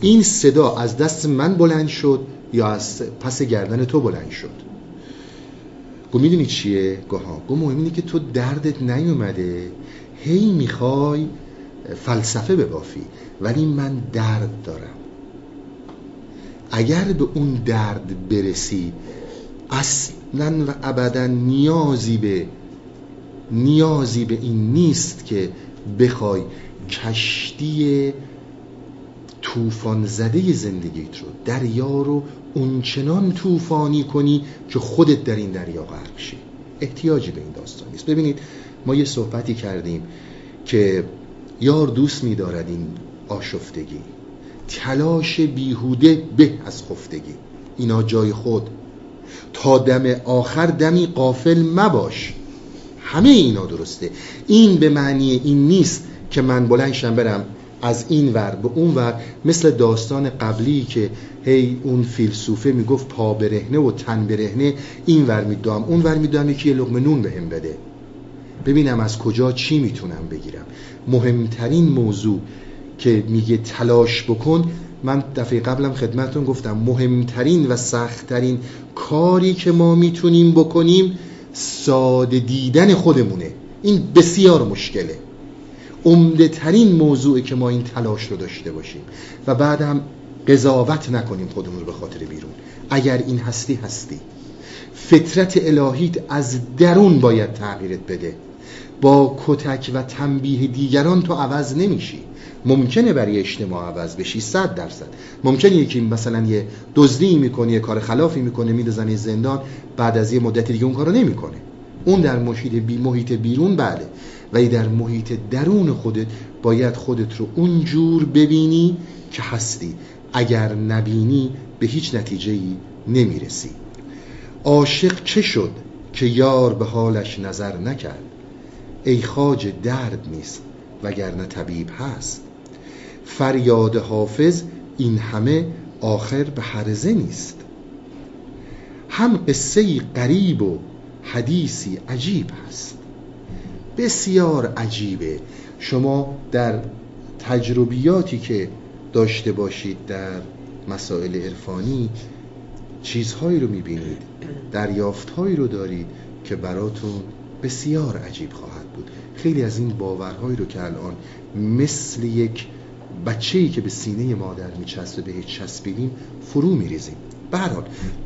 Speaker 1: این صدا از دست من بلند شد یا از پس گردن تو بلند شد؟ گفت می‌دونی چیه؟ گوها گفت مهم اینه که تو دردت نیومده. هی می‌خوای فلسفه ببافی ولی من درد دارم. اگر به اون درد برسی اصلا و ابدا نیازی به نیازی به این نیست که بخوای کشتی طوفان زده زندگیت رو دریا رو اونچنان طوفانی کنی که خودت در این دریا غرق شی. احتیاجی به این داستان نیست. ببینید ما یه صحبتی کردیم که یار دوست می‌دارد این آشفتگی. تلاش بیهوده به از خفتگی. اینا جای خود. تا دم آخر دمی قافل مباش. همه اینا درسته. این به معنی این نیست که من بلنشم برم از این ور به اون ور. مثل داستان قبلی که هی اون فیلسوفه می‌گفت پا برهنه و تن برهنه این ور میدام اون ور میدام یکی یه لقمه نون بهم بده. ببینم از کجا چی می‌تونم بگیرم. مهمترین موضوع که میگه تلاش بکن من دفعه قبلم خدمتون گفتم مهمترین و سختترین کاری که ما می‌تونیم بکنیم ساده دیدن خودمونه. این بسیار مشکله. عمده ترین موضوعی که ما این تلاش رو داشته باشیم. و بعد هم قضاوت نکنیم خودمون رو به خاطر بیرون. اگر این هستی هستی. فطرت الهیت از درون باید تغییرت بده. با کتک و تنبیه دیگران تو عوض نمیشی. ممکنه برای اجتماع عوض بشی صد درصد. ممکنه یکی مثلا یه دزدی می‌کنه یه کار خلافی می‌کنه میدازن زندان بعد از یه مدت دیگه اون کارو نمی‌کنه. اون در محیط بی محیط بیرون بله. ولی در محیط درون خودت باید خودت رو اونجور ببینی که هستی. اگر نبینی به هیچ نتیجه ای نمی‌رسی. عاشق چه شد که یار به حالش نظر نکرد؟ ای خاج درد نیست وگرنه طبیب هست. فریاد حافظ این همه آخر به حرزه نیست. هم قصه قریب و حدیثی عجیب هست. بسیار عجیبه. شما در تجربیاتی که داشته باشید در مسائل عرفانی چیزهایی رو می‌بینید دریافتهایی رو دارید که براتون بسیار عجیب خواهد بود. خیلی از این باورهایی رو که الان مثل یک بچه‌ای که به سینه مادر میچسبه به چسبیدیم فرو میریزیم. به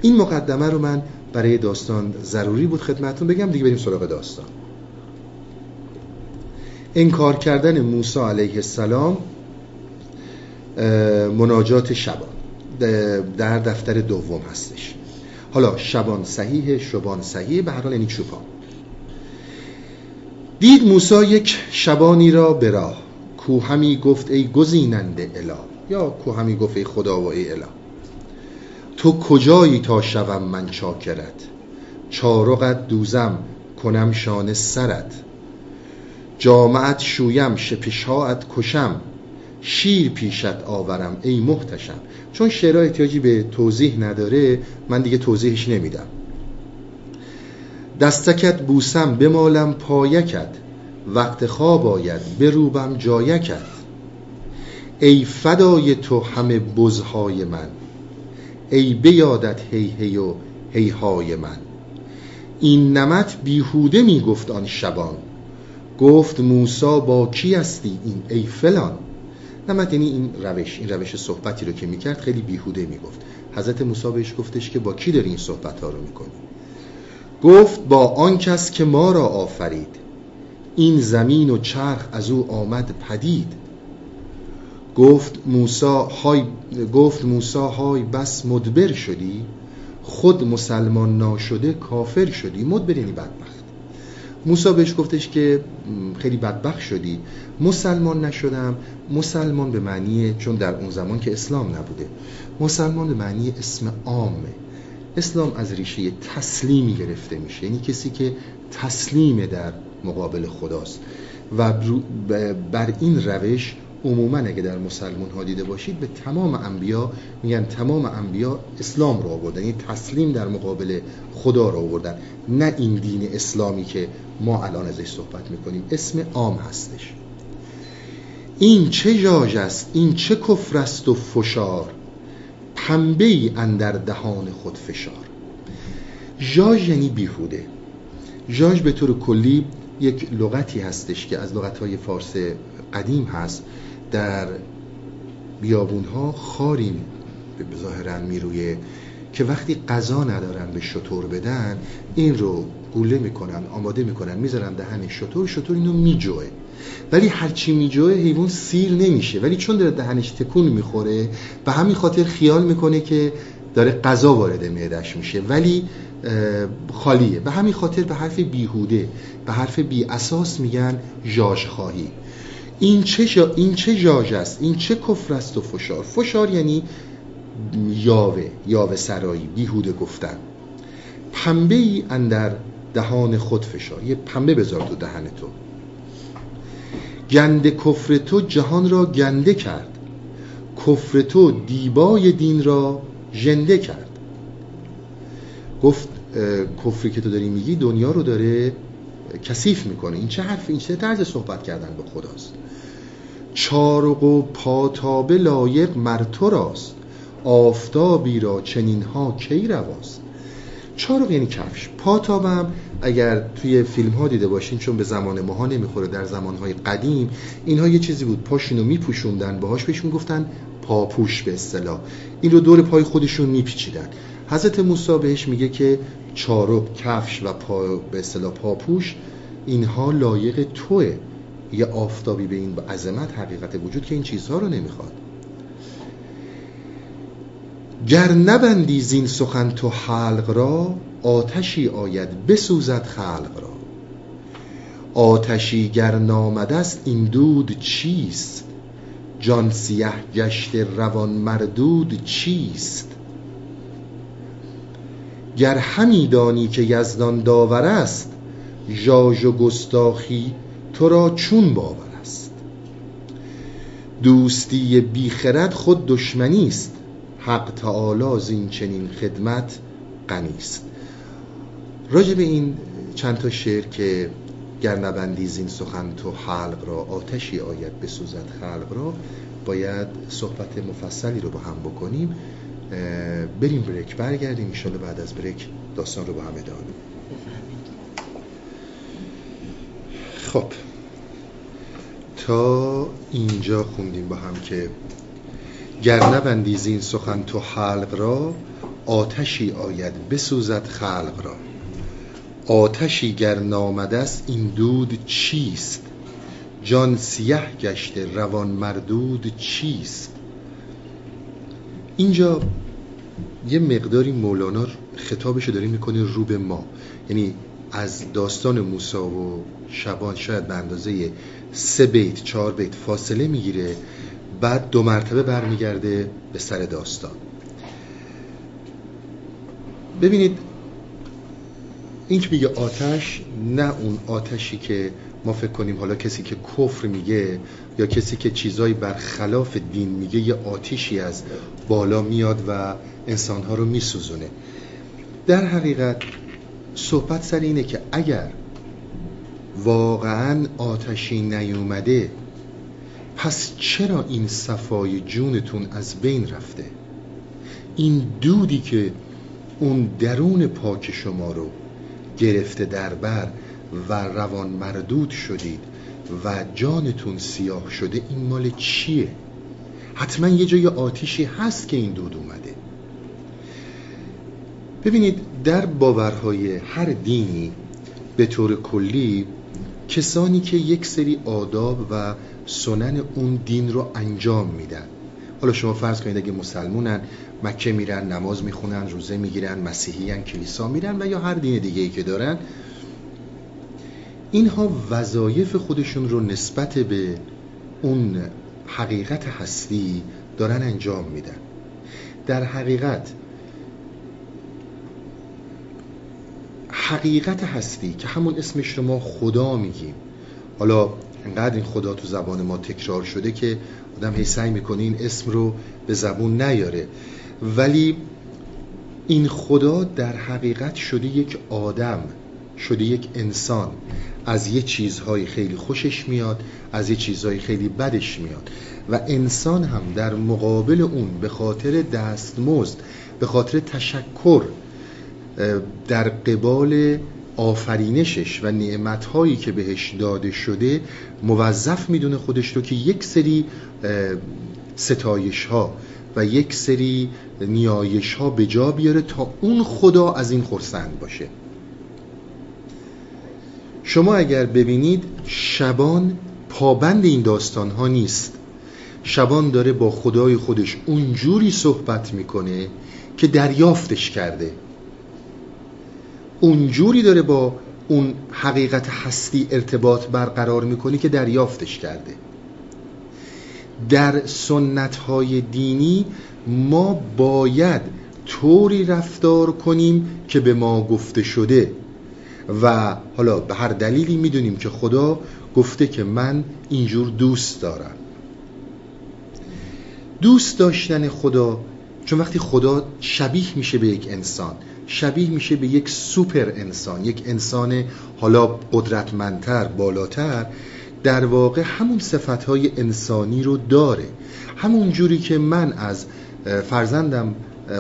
Speaker 1: این مقدمه رو من برای داستان ضروری بود خدمتتون بگم دیگه بریم سراغ داستان. انکار کردن موسی علیه السلام مناجات شبان. در دفتر دوم هستش. حالا شبان صحیح شبان صحیح به هر حال یعنی چوپان. دید موسی یک شبانی را به راه. کو همی گفت ای گزیننده اله یا کو همی گفت ای خدا و ای اله. تو کجایی تا شوم من چاکرت؟ چارقت دوزم کنم شانه سرت. جامعت شویم شپشهاعت کشم. شیر پیشت آورم ای محتشم. چون شعرها احتیاجی به توضیح نداره من دیگه توضیحش نمیدم. دستکت بوسم بمالم پایکت. وقت خواب آید بروبم جایکت ای فدای تو همه بزهای من ای بیادت هی هی و هی های من. این نمت بیهوده می گفت آن شبان. گفت موسا با کی هستی این ای فلان؟ نمت یعنی این روش این روش صحبتی رو که می‌کرد خیلی بیهوده می‌گفت حضرت موسی بهش گفتش که با کی داری این صحبت ها رو می‌کنی گفت با آن کس که ما را آفرید. این زمین و چرخ از او آمد پدید. گفت موسا های گفت موسی های بس مدبر شدی؟ خود مسلمان ناشده کافر شدی؟ مدبر یعنی بدبخت. موسی بهش گفتش که خیلی بدبخت شدی. مسلمان نشدم. مسلمان به معنی چون در اون زمان که اسلام نبوده. مسلمان به معنی اسم عامه اسلام از ریشه تسلیمی گرفته میشه. یعنی کسی که تسلیم در مقابل خداست. و بر این روش عموما اگه در مسلمان ها دیده باشید به تمام انبیا میگن تمام انبیا اسلام رو آوردن یعنی تسلیم در مقابل خدا رو آوردن. نه این دین اسلامی که ما الان ازش صحبت می‌کنیم اسم عام هستش. این چه جاج است؟ این چه کفر است و فشار؟ پنبه ای اندر دهان خود فشار. جاج یعنی بیهوده. جاج به طور کلی یک لغتی هستش که از لغتهای فارس قدیم هست. در بیابون ها خاری به ظاهرا میرویه که وقتی غذا ندارن به شطور بدن این رو گوله می‌کنن آماده می‌کنن می‌ذارن دهن شطور شطور اینو میجوه. ولی هرچی میجوه حیوان سیر نمیشه. ولی چون داره دهنش تکون می‌خوره به همین خاطر خیال می‌کنه که داره غذا وارد معدش میشه. ولی خالیه. به همین خاطر به حرف بیهوده به حرف بی اساس میگن جاش خواهی. این چه, این چه جاج است؟ این چه کفر است و فشار؟ فشار یعنی یاوه یاوه سرایی بیهوده گفتن. پنبه ای اندر دهان خود فشار. یه پنبه بذار تو دهن تو. گند کفر تو جهان را گنده کرد. کفر تو دیبای دین را ژنده کرد. گفت کفری که تو داری میگی دنیا رو داره کثیف می‌کنه. این چه حرف این چه طرز صحبت کردن به خداست؟ چارق و پاتابه لایق مرتو راست. آفتابی را چنین ها کی رواست؟ چارق یعنی کفش. پاتابم اگر توی فیلم ها دیده باشین چون به زمان ماها نمی‌خوره در زمان های قدیم اینها یه چیزی بود. پاشینو میپوشوندن باهاش بهشون گفتن پاپوش به اصطلاح. این رو دور پای خودشون میپیچیدن. حضرت موسی بهش میگه که چارق کفش و پا به اصطلاح پاپوش اینها لایق توه. یه آفتابی به این عظمت حقیقت وجود که این چیزها رو نمی‌خواد. گر نبندی زین سخن تو حلق را آتشی آید بسوزد خلق را. آتشی گر نامد است این دود چیست؟ جان سیه گشت روان مردود چیست؟ گر همی دانی که یزدان داور است ژاژ و گستاخی تو را چون باور است. دوستی بیخرد خود دشمنی است حق تعالی زین چنین خدمت غنی است. راجع به این چند تا شعر که گر نبندی زین سخن تو حلق را آتشی آید بسوزد خلق را باید صحبت مفصلی رو با هم بکنیم. بریم بریک برگردیم ایشالا بعد از بریک داستان رو با هم ادامه خب تا اینجا خوندیم با هم که گر نبندی زین سخن تو حلق را آتشی آید بسوزد خلق را. آتشی گر نامده است این دود چیست؟ جان سیه گشته روان مردود چیست؟ اینجا یه مقداری مولانا خطابشو داره می‌کنه رو به ما. یعنی از داستان موسا و شبان شاید به اندازه سه بیت چهار بیت فاصله می‌گیره بعد دو مرتبه برمیگرده به سر داستان. ببینید این که میگه آتش نه اون آتشی که ما فکر کنیم حالا کسی که کفر میگه یا کسی که چیزایی برخلاف دین میگه یه آتیشی از بالا میاد و انسانها رو میسوزونه. در حقیقت صحبت سر اینه که اگر واقعا آتشی نیومده پس چرا این صفای جونتون از بین رفته؟ این دودی که اون درون پاک شما رو گرفته در بر و روان مردود شدید و جانتون سیاه شده این مال چیه؟ حتما یه جای آتیشی هست که این دود اومده. ببینید در باورهای هر دینی به طور کلی کسانی که یک سری آداب و سنن اون دین رو انجام میدن. حالا شما فرض کنید اگه مسلمونن مکه میرن نماز می‌خونن روزه می‌گیرن مسیحیان کلیسا میرن و یا هر دین دیگه ای که دارن اینها وظایف خودشون رو نسبت به اون حقیقت هستی دارن انجام میدن. در حقیقت حقیقت هستی که همون اسمش رو ما خدا میگیم. حالا اینقدر این خدا تو زبان ما تکرار شده که آدم هی سعی می‌کنه این اسم رو به زبون نیاره. ولی این خدا در حقیقت شده یک آدم شده یک انسان. از یه چیزهای خیلی خوشش میاد از یه چیزهای خیلی بدش میاد. و انسان هم در مقابل اون به خاطر دستمزد به خاطر تشکر در قبال آفرینشش و نعمتهایی که بهش داده شده موظف می‌دونه خودش رو که یک سری ستایش ها و یک سری نیایش ها به جا بیاره تا اون خدا از این خورسند باشه. شما اگر ببینید شبان پابند این داستان ها نیست. شبان داره با خدای خودش اونجوری صحبت می‌کنه که دریافتش کرده. اونجوری داره با اون حقیقت هستی ارتباط برقرار می‌کنه که دریافتش کرده. در سنت های دینی ما باید طوری رفتار کنیم که به ما گفته شده. و حالا به هر دلیلی می‌دونیم که خدا گفته که من اینجور دوست دارم. دوست داشتن خدا چون وقتی خدا شبیه میشه به یک انسان شبیه میشه به یک سوپر انسان یک انسان حالا قدرتمندتر بالاتر در واقع همون صفتهای انسانی رو داره. همون جوری که من از فرزندم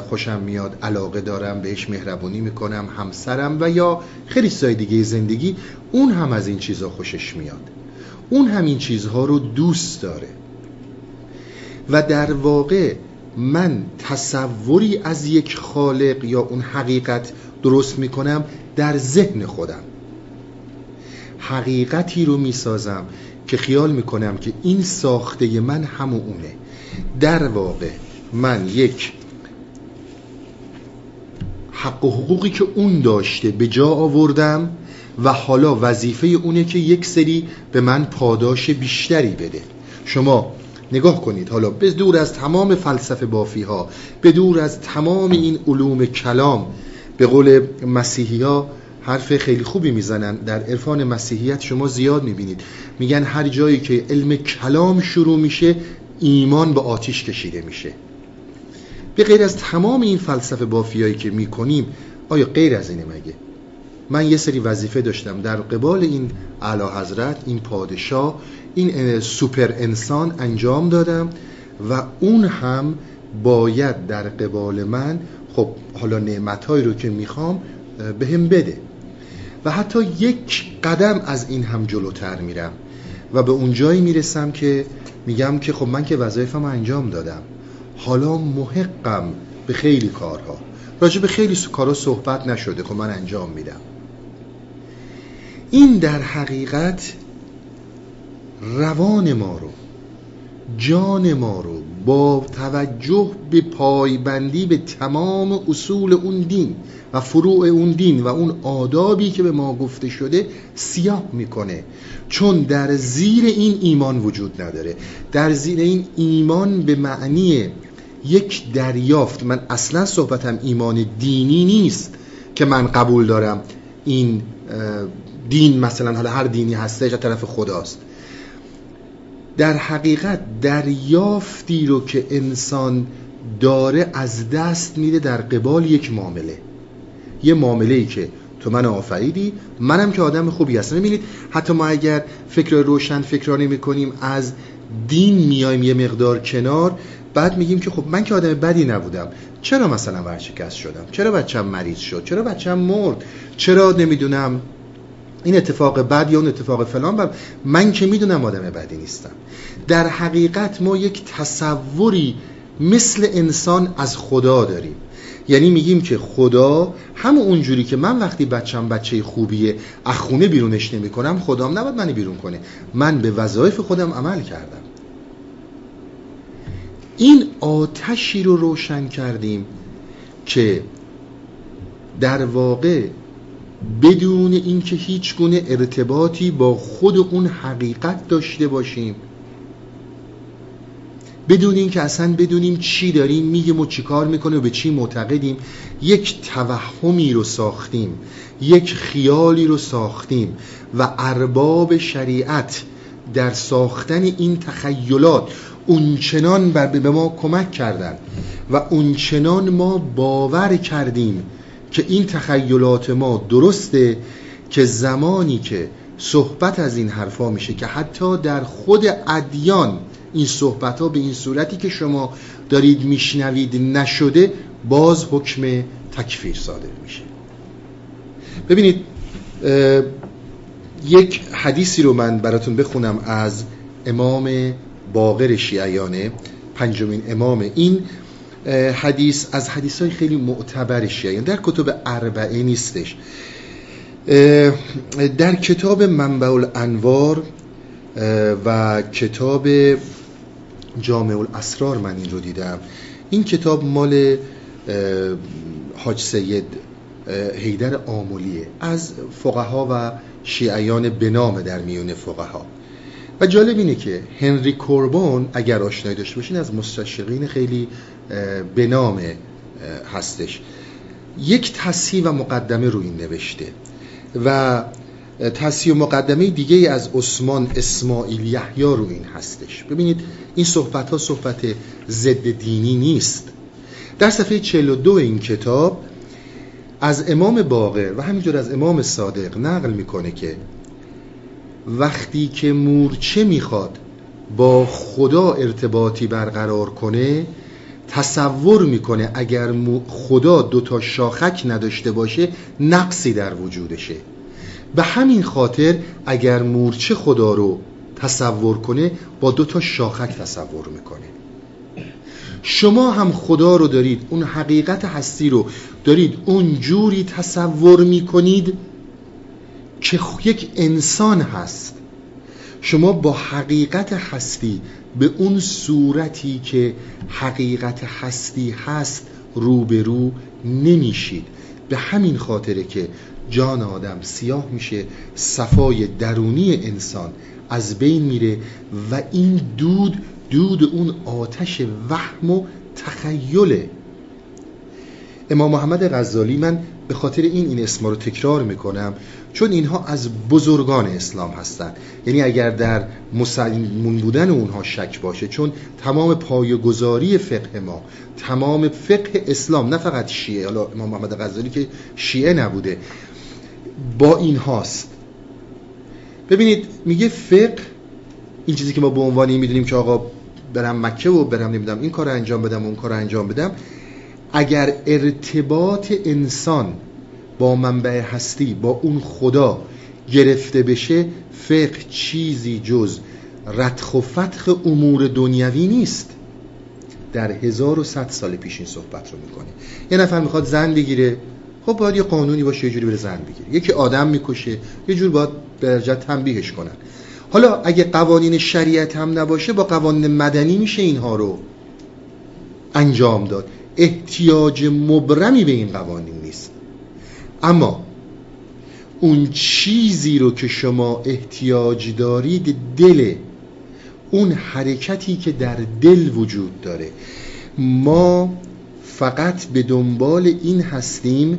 Speaker 1: خوشم میاد علاقه دارم بهش مهربونی می‌کنم همسرم و یا خیلی چیزای دیگه زندگی اون هم از این چیزها خوشش میاد. اون هم این چیزها رو دوست داره. و در واقع من تصوری از یک خالق یا اون حقیقت درست می‌کنم در ذهن خودم. حقیقتی رو می‌سازم که خیال می‌کنم که این ساخته من همونه در واقع من یک حق و حقوقی که اون داشته به جا آوردم و حالا وظیفه اونه که یک سری به من پاداش بیشتری بده. شما نگاه کنید حالا به دور از تمام فلسفه بافی ها به دور از تمام این علوم کلام به قول مسیحی ها حرف خیلی خوبی می‌زنن. در عرفان مسیحیت شما زیاد می‌بینید. میگن هر جایی که علم کلام شروع میشه ایمان به آتیش کشیده میشه. به غیر از تمام این فلسفه بافیایی که می‌کنیم آیا غیر از اینه مگه؟ من یه سری وظیفه داشتم در قبال این اعلی حضرت این پادشاه این سوپر انسان انجام دادم و اون هم باید در قبال من خب حالا نعمتهایی رو که می‌خوام به هم بده. و حتی یک قدم از این هم جلوتر میرم و به اون جایی می‌رسم که میگم که خب من که وظایفم انجام دادم. حالا محقم به خیلی کارها. راجع به خیلی کارها صحبت نشده. خب من انجام میدم. این در حقیقت روان ما رو جان ما رو با توجه به پایبندی به تمام اصول اون دین و فروع اون دین و اون آدابی که به ما گفته شده سیاه می‌کنه. چون در زیر این ایمان وجود نداره. در زیر این ایمان به معنی یک دریافت. من اصلا صحبتم ایمان دینی نیست که من قبول دارم. این دین مثلا حالا هر دینی هستش از طرف خداست. در حقیقت دریافتی رو که انسان داره از دست میده در قبال یک معامله. یه معامله ای که تو من آفریدی منم که آدم خوبی هستم. ببینید حتی ما اگر فکر روشن فکر نمی کنیم از دین میایم یه مقدار کنار. بعد میگیم که خب من که آدم بدی نبودم چرا مثلا ورشکست شدم؟ چرا بچم مریض شد؟ چرا بچم مرد؟ چرا نمی‌دونم این اتفاق بد یا اون اتفاق فلان؟ بر من که می‌دونم آدم بدی نیستم. در حقیقت ما یک تصوری مثل انسان از خدا داریم. یعنی میگیم که خدا همون اونجوری که من وقتی بچم بچه خوبیه اخونه بیرونش نمی کنم خدام نباید منو بیرون کنه. من به وظایف خودم عمل کردم. این آتشی رو روشن کردیم که در واقع بدون اینکه هیچ گونه ارتباطی با خود اون حقیقت داشته باشیم. بدون اینکه اصلا بدونیم چی داریم میگیم و چی کار می‌کنه و به چی معتقدیم یک توهمی رو ساختیم یک خیالی رو ساختیم و ارباب شریعت در ساختن این تخیلات اونچنان بر به ما کمک کردن و اونچنان ما باور کردیم که این تخیلات ما درسته که زمانی که صحبت از این حرفا میشه که حتی در خود ادیان این صحبت ها به این صورتی که شما دارید میشنوید نشده باز حکم تکفیر صادر میشه. ببینید یک حدیثی رو من براتون بخونم از امام باقر شیعیانه پنجمین امام این حدیث از حدیث های خیلی معتبر شیعیان. در کتب اربعه نیستش. در کتاب منبع الانوار و کتاب جامع الاسرار من این رو دیدم. این کتاب مال حاج سید حیدر آمولیه از فقها و شیعیان بنام در میون فقها. و جالب اینه که هنری کوربون اگر آشنایی داشته باشین از مستشقین خیلی بنام هستش. یک تصحیح و مقدمه رو این نوشته و تصحیح و مقدمه دیگه از عثمان اسماعیل یحیی رو این هستش. ببینید این صحبت ها صحبت ضد دینی نیست. در صفحه 42 این کتاب از امام باقر و همینجور از امام صادق نقل می‌کنه که وقتی که مورچه می‌خواد با خدا ارتباطی برقرار کنه تصور می‌کنه اگر خدا دوتا شاخک نداشته باشه نقصی در وجودشه. به همین خاطر اگر مورچه خدا رو تصور کنه با دوتا شاخک تصور می‌کنه. شما هم خدا رو دارید اون حقیقت هستی رو دارید اون جوری تصور می‌کنید که یک انسان هست. شما با حقیقت هستی به اون صورتی که حقیقت هستی هست روبرو نمیشید. به همین خاطره که جان آدم سیاه میشه صفای درونی انسان از بین میره و این دود دود اون آتش وهم و تخیله. امام محمد غزالی من به خاطر این این اسما رو تکرار می‌کنم. چون اینها از بزرگان اسلام هستند. یعنی اگر در مسلمون بودن اونها شک باشه چون تمام پایگذاری فقه ما تمام فقه اسلام نه فقط شیعه حالا امام محمد غزالی که شیعه نبوده با این هاست. ببینید میگه فقه این چیزی که ما به عنوانی می‌دونیم که آقا برم مکه و برم نمی‌دونم این کار انجام بدم اون کار انجام بدم اگر ارتباط انسان با منبع هستی با اون خدا گرفته بشه فقه چیزی جز ردخ و فتخ امور دنیوی نیست. در 1100 سال پیش این صحبت رو می‌کنه. یه نفر می‌خواد زن بگیره خب باید یه قانونی باشه یه جوری بره زن بگیره. یکی آدم می‌کشه یه جور باید به تنبیهش کنن. حالا اگه قوانین شریعت هم نباشه با قوانین مدنی میشه اینها رو انجام داد. احتیاج مبرمی به این قوانین نیست. اما اون چیزی رو که شما احتیاج دارید دل اون حرکتی که در دل وجود داره. ما فقط به دنبال این هستیم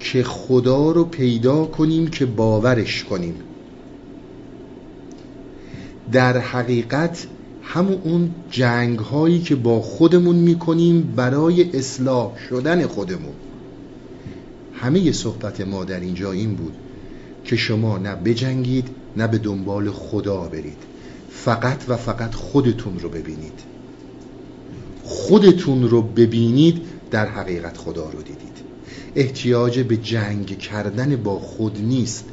Speaker 1: که خدا رو پیدا کنیم که باورش کنیم. در حقیقت همون اون جنگ هایی که با خودمون می‌کنیم برای اصلاح شدن خودمون. همه صحبت ما در اینجا این بود که شما نه بجنگید نه به دنبال خدا برید. فقط و فقط خودتون رو ببینید. خودتون رو ببینید در حقیقت خدا رو دیدید. احتیاج به جنگ کردن با خود نیست.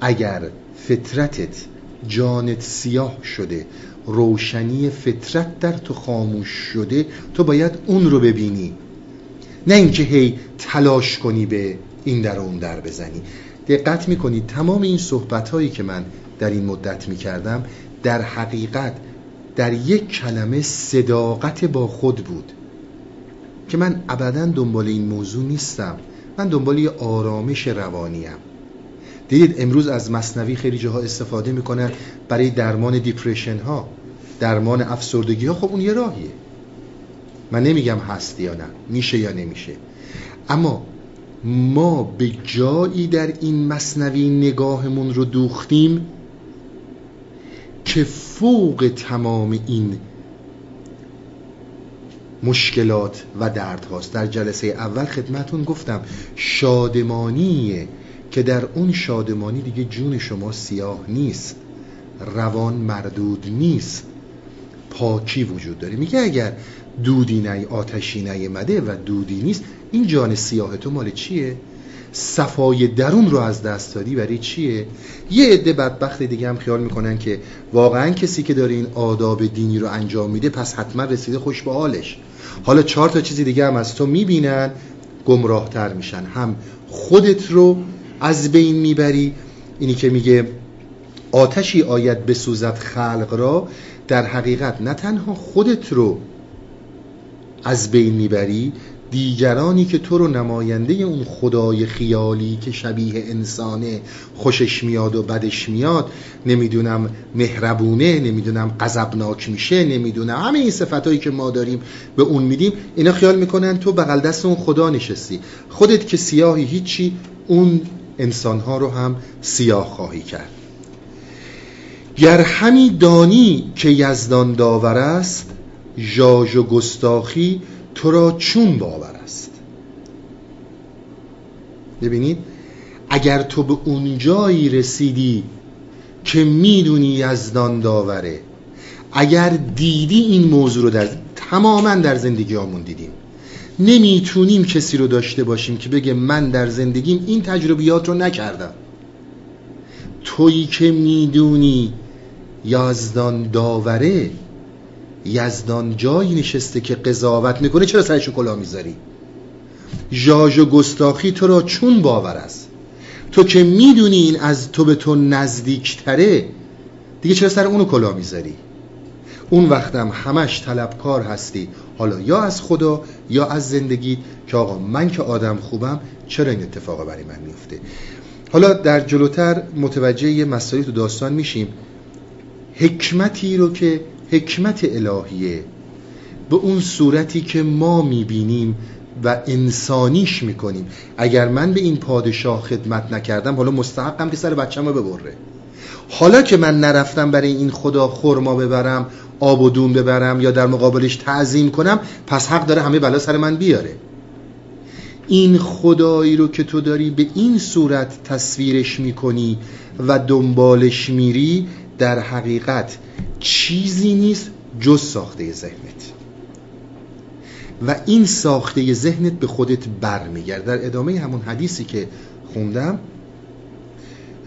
Speaker 1: اگر فطرتت جانت سیاه شده روشنی فطرت در تو خاموش شده تو باید اون رو ببینی. نه اینکه هی تلاش کنی به این در اون در بزنی. دقت می‌کنی تمام این صحبت هایی که من در این مدت می‌کردم در حقیقت در یک کلمه صداقت با خود بود که من ابدا دنبال این موضوع نیستم. من دنبال یه آرامش روانیم دیدید امروز از مصنوی خیلی جاها استفاده می‌کنن برای درمان دیپریشن ها درمان افسردگی ها خب اون یه راهیه. من نمیگم هست یا نه. میشه یا نمیشه. اما ما به جایی در این مصنوی نگاهمون رو دوختیم که فوق تمام این مشکلات و درد هاست. در جلسه اول خدمتون گفتم شادمانیه که در اون شادمانی دیگه جون شما سیاه نیست روان مردود نیست پاکی وجود داره. میگه اگر دودی نه آتشی نیمده و دودی نیست. این جان سیاه تو مال چیه؟ صفای درون رو از دست دادی برای چیه؟ یه عده بدبخت دیگه هم خیال می‌کنن که واقعا کسی که داره این آداب دینی رو انجام میده پس حتما رسیده خوش به حالش. حالا چهار تا چیزی دیگه هم از تو می‌بینن گمراهتر میشن. هم خودت رو از بین می‌بری. اینی که میگه آتشی آید بسوزد خلق را در حقیقت نه تنها خودت رو از بین می‌بری دیگرانی که تو رو نماینده اون خدای خیالی که شبیه انسانه خوشش میاد و بدش میاد نمی‌دونم مهربونه نمی‌دونم غضبناک میشه نمی‌دونم همه این صفتایی که ما داریم به اون میدیم اینا خیال می‌کنن تو بغل دست اون خدا نشستی. خودت که سیاهی هیچی اون انسانها رو هم سیاه خواهی کرد. گر همی دانی که یزدان داور است ژاژ و گستاخی تو را چون باور است. ببینید اگر تو به اون جایی رسیدی که می‌دونی یزدان داوره اگر دیدی این موضوع رو در تماما در زندگی همون دیدیم. نمی‌تونیم کسی رو داشته باشیم که بگه من در زندگیم این تجربیات رو نکردم. تویی که می‌دونی یزدان داوره یزدان جایی نشسته که قضاوت می‌کنه چرا سرشو کلا می‌ذاری؟ ژاژ و گستاخی تو را چون باور است. تو که می‌دونی این از تو به تو نزدیکتره دیگه چرا سر اونو کلا می‌ذاری؟ اون وقتم همش طلبکار هستی. حالا یا از خدا یا از زندگی که آقا من که آدم خوبم چرا این اتفاق برای من میفته حالا در جلوتر متوجه یه مسائلی تو داستان میشیم. حکمتی رو که حکمت الهیه. به اون صورتی که ما می‌بینیم و انسانیش می‌کنیم. اگر من به این پادشاه خدمت نکردم حالا مستحقم که سر بچم رو ببره. حالا که من نرفتم برای این خدا خورما ببرم آب و دون ببرم یا در مقابلش تعظیم کنم پس حق داره همه بلا سر من بیاره. این خدایی رو که تو داری به این صورت تصویرش می‌کنی و دنبالش میری در حقیقت چیزی نیست جز ساخته ذهنت. و این ساخته ذهنت به خودت برمیگرد. در ادامه همون حدیثی که خوندم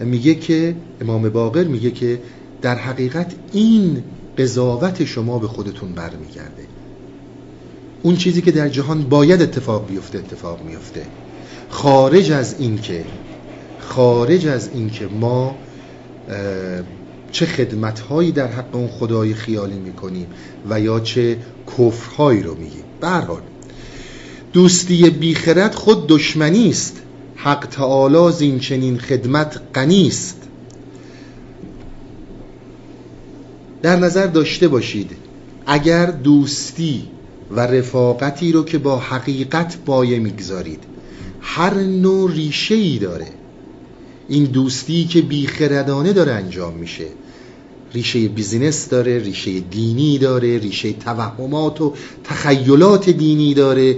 Speaker 1: میگه که امام باقر میگه که در حقیقت این قضاوت شما به خودتون برمیگرده. اون چیزی که در جهان باید اتفاق بیفته اتفاق میفته. خارج از این که خارج از این که ما چه خدمتهایی در حق اون خدای خیالی می‌کنیم و یا چه کفرهایی رو میگیم. برحال دوستی بیخرد خود دشمنی است. حق تعالی زین چنین خدمت غنیست در نظر داشته باشید اگر دوستی و رفاقتی رو که با حقیقت بایه می‌گذارید هر نوع ریشه ای داره. این دوستی که بیخردانه داره انجام میشه. ریشه بیزینس داره ریشه دینی داره ریشه توهمات و تخیلات دینی داره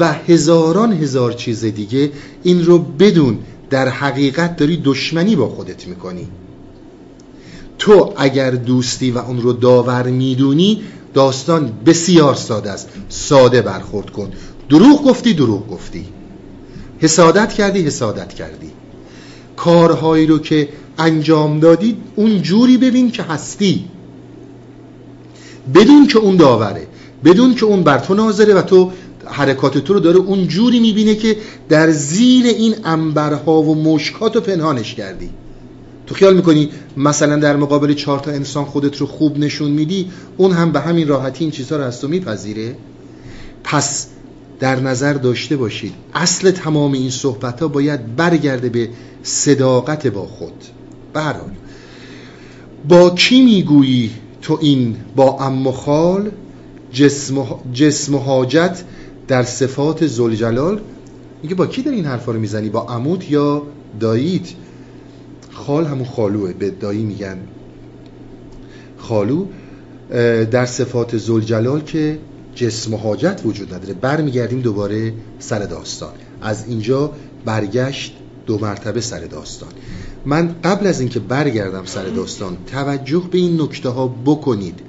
Speaker 1: و هزاران هزار چیز دیگه. این رو بدون در حقیقت داری دشمنی با خودت می‌کنی. تو اگر دوستی و اون رو داور می‌دونی داستان بسیار ساده است. ساده برخورد کن. دروغ گفتی دروغ گفتی. حسادت کردی حسادت کردی. کارهایی رو که انجام دادی اون جوری ببین که هستی. بدون که اون داوره بدون که اون بر تو ناظره و تو حرکات تو رو داره اون جوری می‌بینه که در زیر این انبرها و مشکات رو پنهانش کردی. تو خیال می‌کنی مثلا در مقابل چهار تا انسان خودت رو خوب نشون میدی اون هم به همین راحتی این چیزها رو از تو میپذیره؟ پس در نظر داشته باشید. اصل تمام این صحبت ها باید برگرده به صداقت با خود. برحال با کی می‌گویی تو این با ام خال؟ جسم, و حاجت در صفات زلجلال میگه با کی داری این حرفا رو می‌زنی؟ با عمود یا داییت خال همون خالوه به دایی میگن. خالو در صفات زلجلال که جسم و حاجت وجود نداره. برمیگردیم دوباره سر داستان. از اینجا برگشت دو مرتبه سر داستان. من قبل از اینکه برگردم سر داستان توجه به این نکته ها بکنید.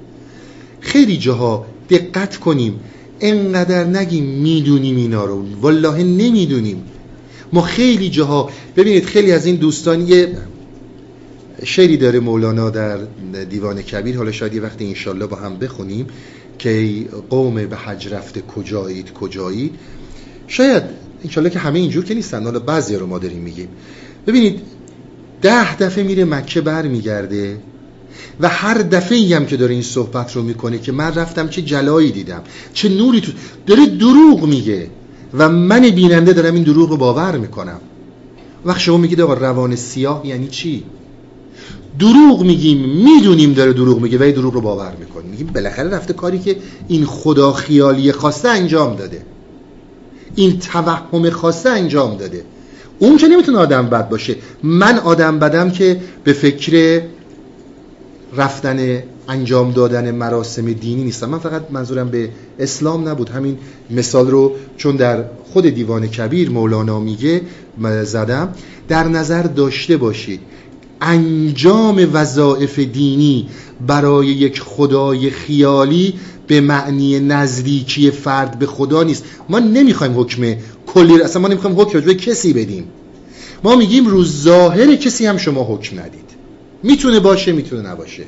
Speaker 1: خیلی جاها دقت کنیم. انقدر نگیم می‌دونیم اینا رو. والله نمی‌دونیم. ما خیلی جاها ببینید خیلی از این دوستان یه شعری داره مولانا در دیوان کبیر. حالا شاید یه وقتی انشالله با هم بخونیم. که قوم به حج رفته کجایید کجایید شاید انشالله که همه اینجور که نیستن. حالا بعضی رو ما داریم میگیم. ببینید ده دفعه میره مکه بر میگرده و هر دفعه ای هم که داره این صحبت رو می‌کنه که من رفتم چه جلایی دیدم چه نوری تو داره دروغ میگه و من بیننده دارم این دروغ رو باور می‌کنم. وقت شما میگید آقا روان سیاه یعنی چی؟ دروغ میگیم می‌دونیم داره دروغ میگه و دروغ رو باور می‌کنیم. میگیم بالاخره رفته کاری که این خدا خیالی خواسته انجام داده. این توهم خواسته انجام داده. اون که نمی‌تونه آدم بد باشه. من آدم بدم که به فکر رفتن انجام دادن مراسم دینی نیستم. من فقط منظورم به اسلام نبود. همین مثال رو چون در خود دیوان کبیر مولانا میگه زدم. در نظر داشته باشید. انجام وظایف دینی برای یک خدای خیالی به معنی نزدیکی فرد به خدا نیست. ما نمی‌خوایم حکم کلی اصلا ما نمی‌خوایم حکم به کسی بدیم. ما میگیم رو ظاهر کسی هم شما حکم ندید. می‌تونه باشه می‌تونه نباشه.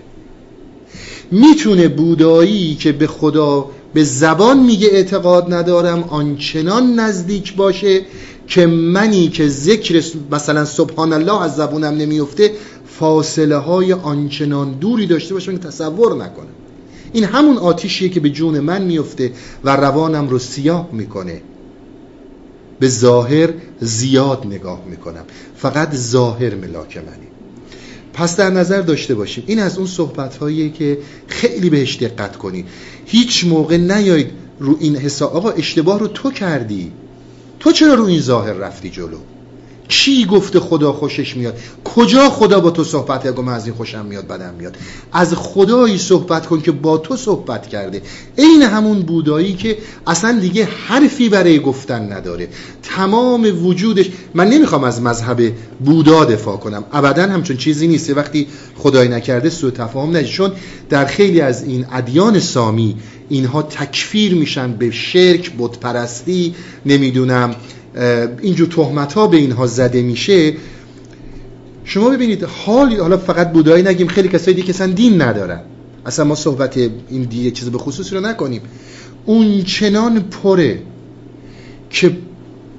Speaker 1: می‌تونه بودایی که به خدا به زبان میگه اعتقاد ندارم آنچنان نزدیک باشه که منی که ذکر مثلا سبحان الله از زبونم نمیفته فاصله های آنچنان دوری داشته باشم که تصور نکنم. این همون آتیشیه که به جون من میفته و روانم رو سیاه می‌کنه. به ظاهر زیاد نگاه می‌کنم. فقط ظاهر ملاک منی. پس در نظر داشته باشیم این از اون صحبت هایی که خیلی بهش دقت کنید هیچ موقع نیاید رو این حساب. آقا اشتباه رو تو کردی. تو چرا رو این ظاهر رفتی جلو؟ چی گفته خدا خوشش میاد؟ کجا خدا با تو صحبت کرد؟ من از این خوشم میاد بدم میاد. از خدایی صحبت کن که با تو صحبت کرده. عین همون بودایی که اصلا دیگه حرفی برای گفتن نداره. تمام وجودش من نمی‌خوام از مذهب بودا دفاع کنم. ابدا همچون چیزی نیست. وقتی خدای نکرده سوء تفاهم نشه. چون در خیلی از این ادیان سامی اینها تکفیر میشن به شرک بتپرستی نمی‌دونم اینجور تهمت ها به اینها زده میشه. شما ببینید حالی حالا فقط بودایی نگیم خیلی کسایی دیگه اصلا دین ندارن. اصلا ما صحبت این دیگه چیز به خصوصی رو نکنیم. اون چنان پره که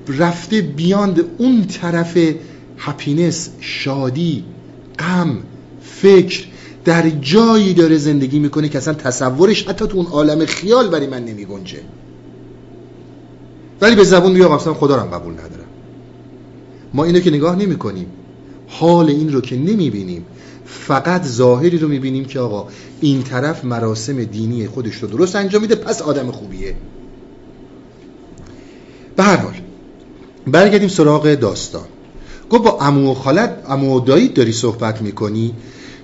Speaker 1: رفته بیاند اون طرف هپینس شادی غم فکر در جایی داره زندگی می‌کنه که اصلا تصورش حتی تو اون عالم خیال برای من نمی گنجه ولی به زبون میگه اصلا خدا رو قبول ندارم. ما اینو که نگاه نمی کنیم حال این رو که نمی بینیم فقط ظاهری رو می‌بینیم که آقا این طرف مراسم دینی خودش رو درست انجام میده پس آدم خوبیه. به هر حال برگردیم سراغ داستان. گفت با امو خالت امو و دایید داری صحبت می‌کنی؟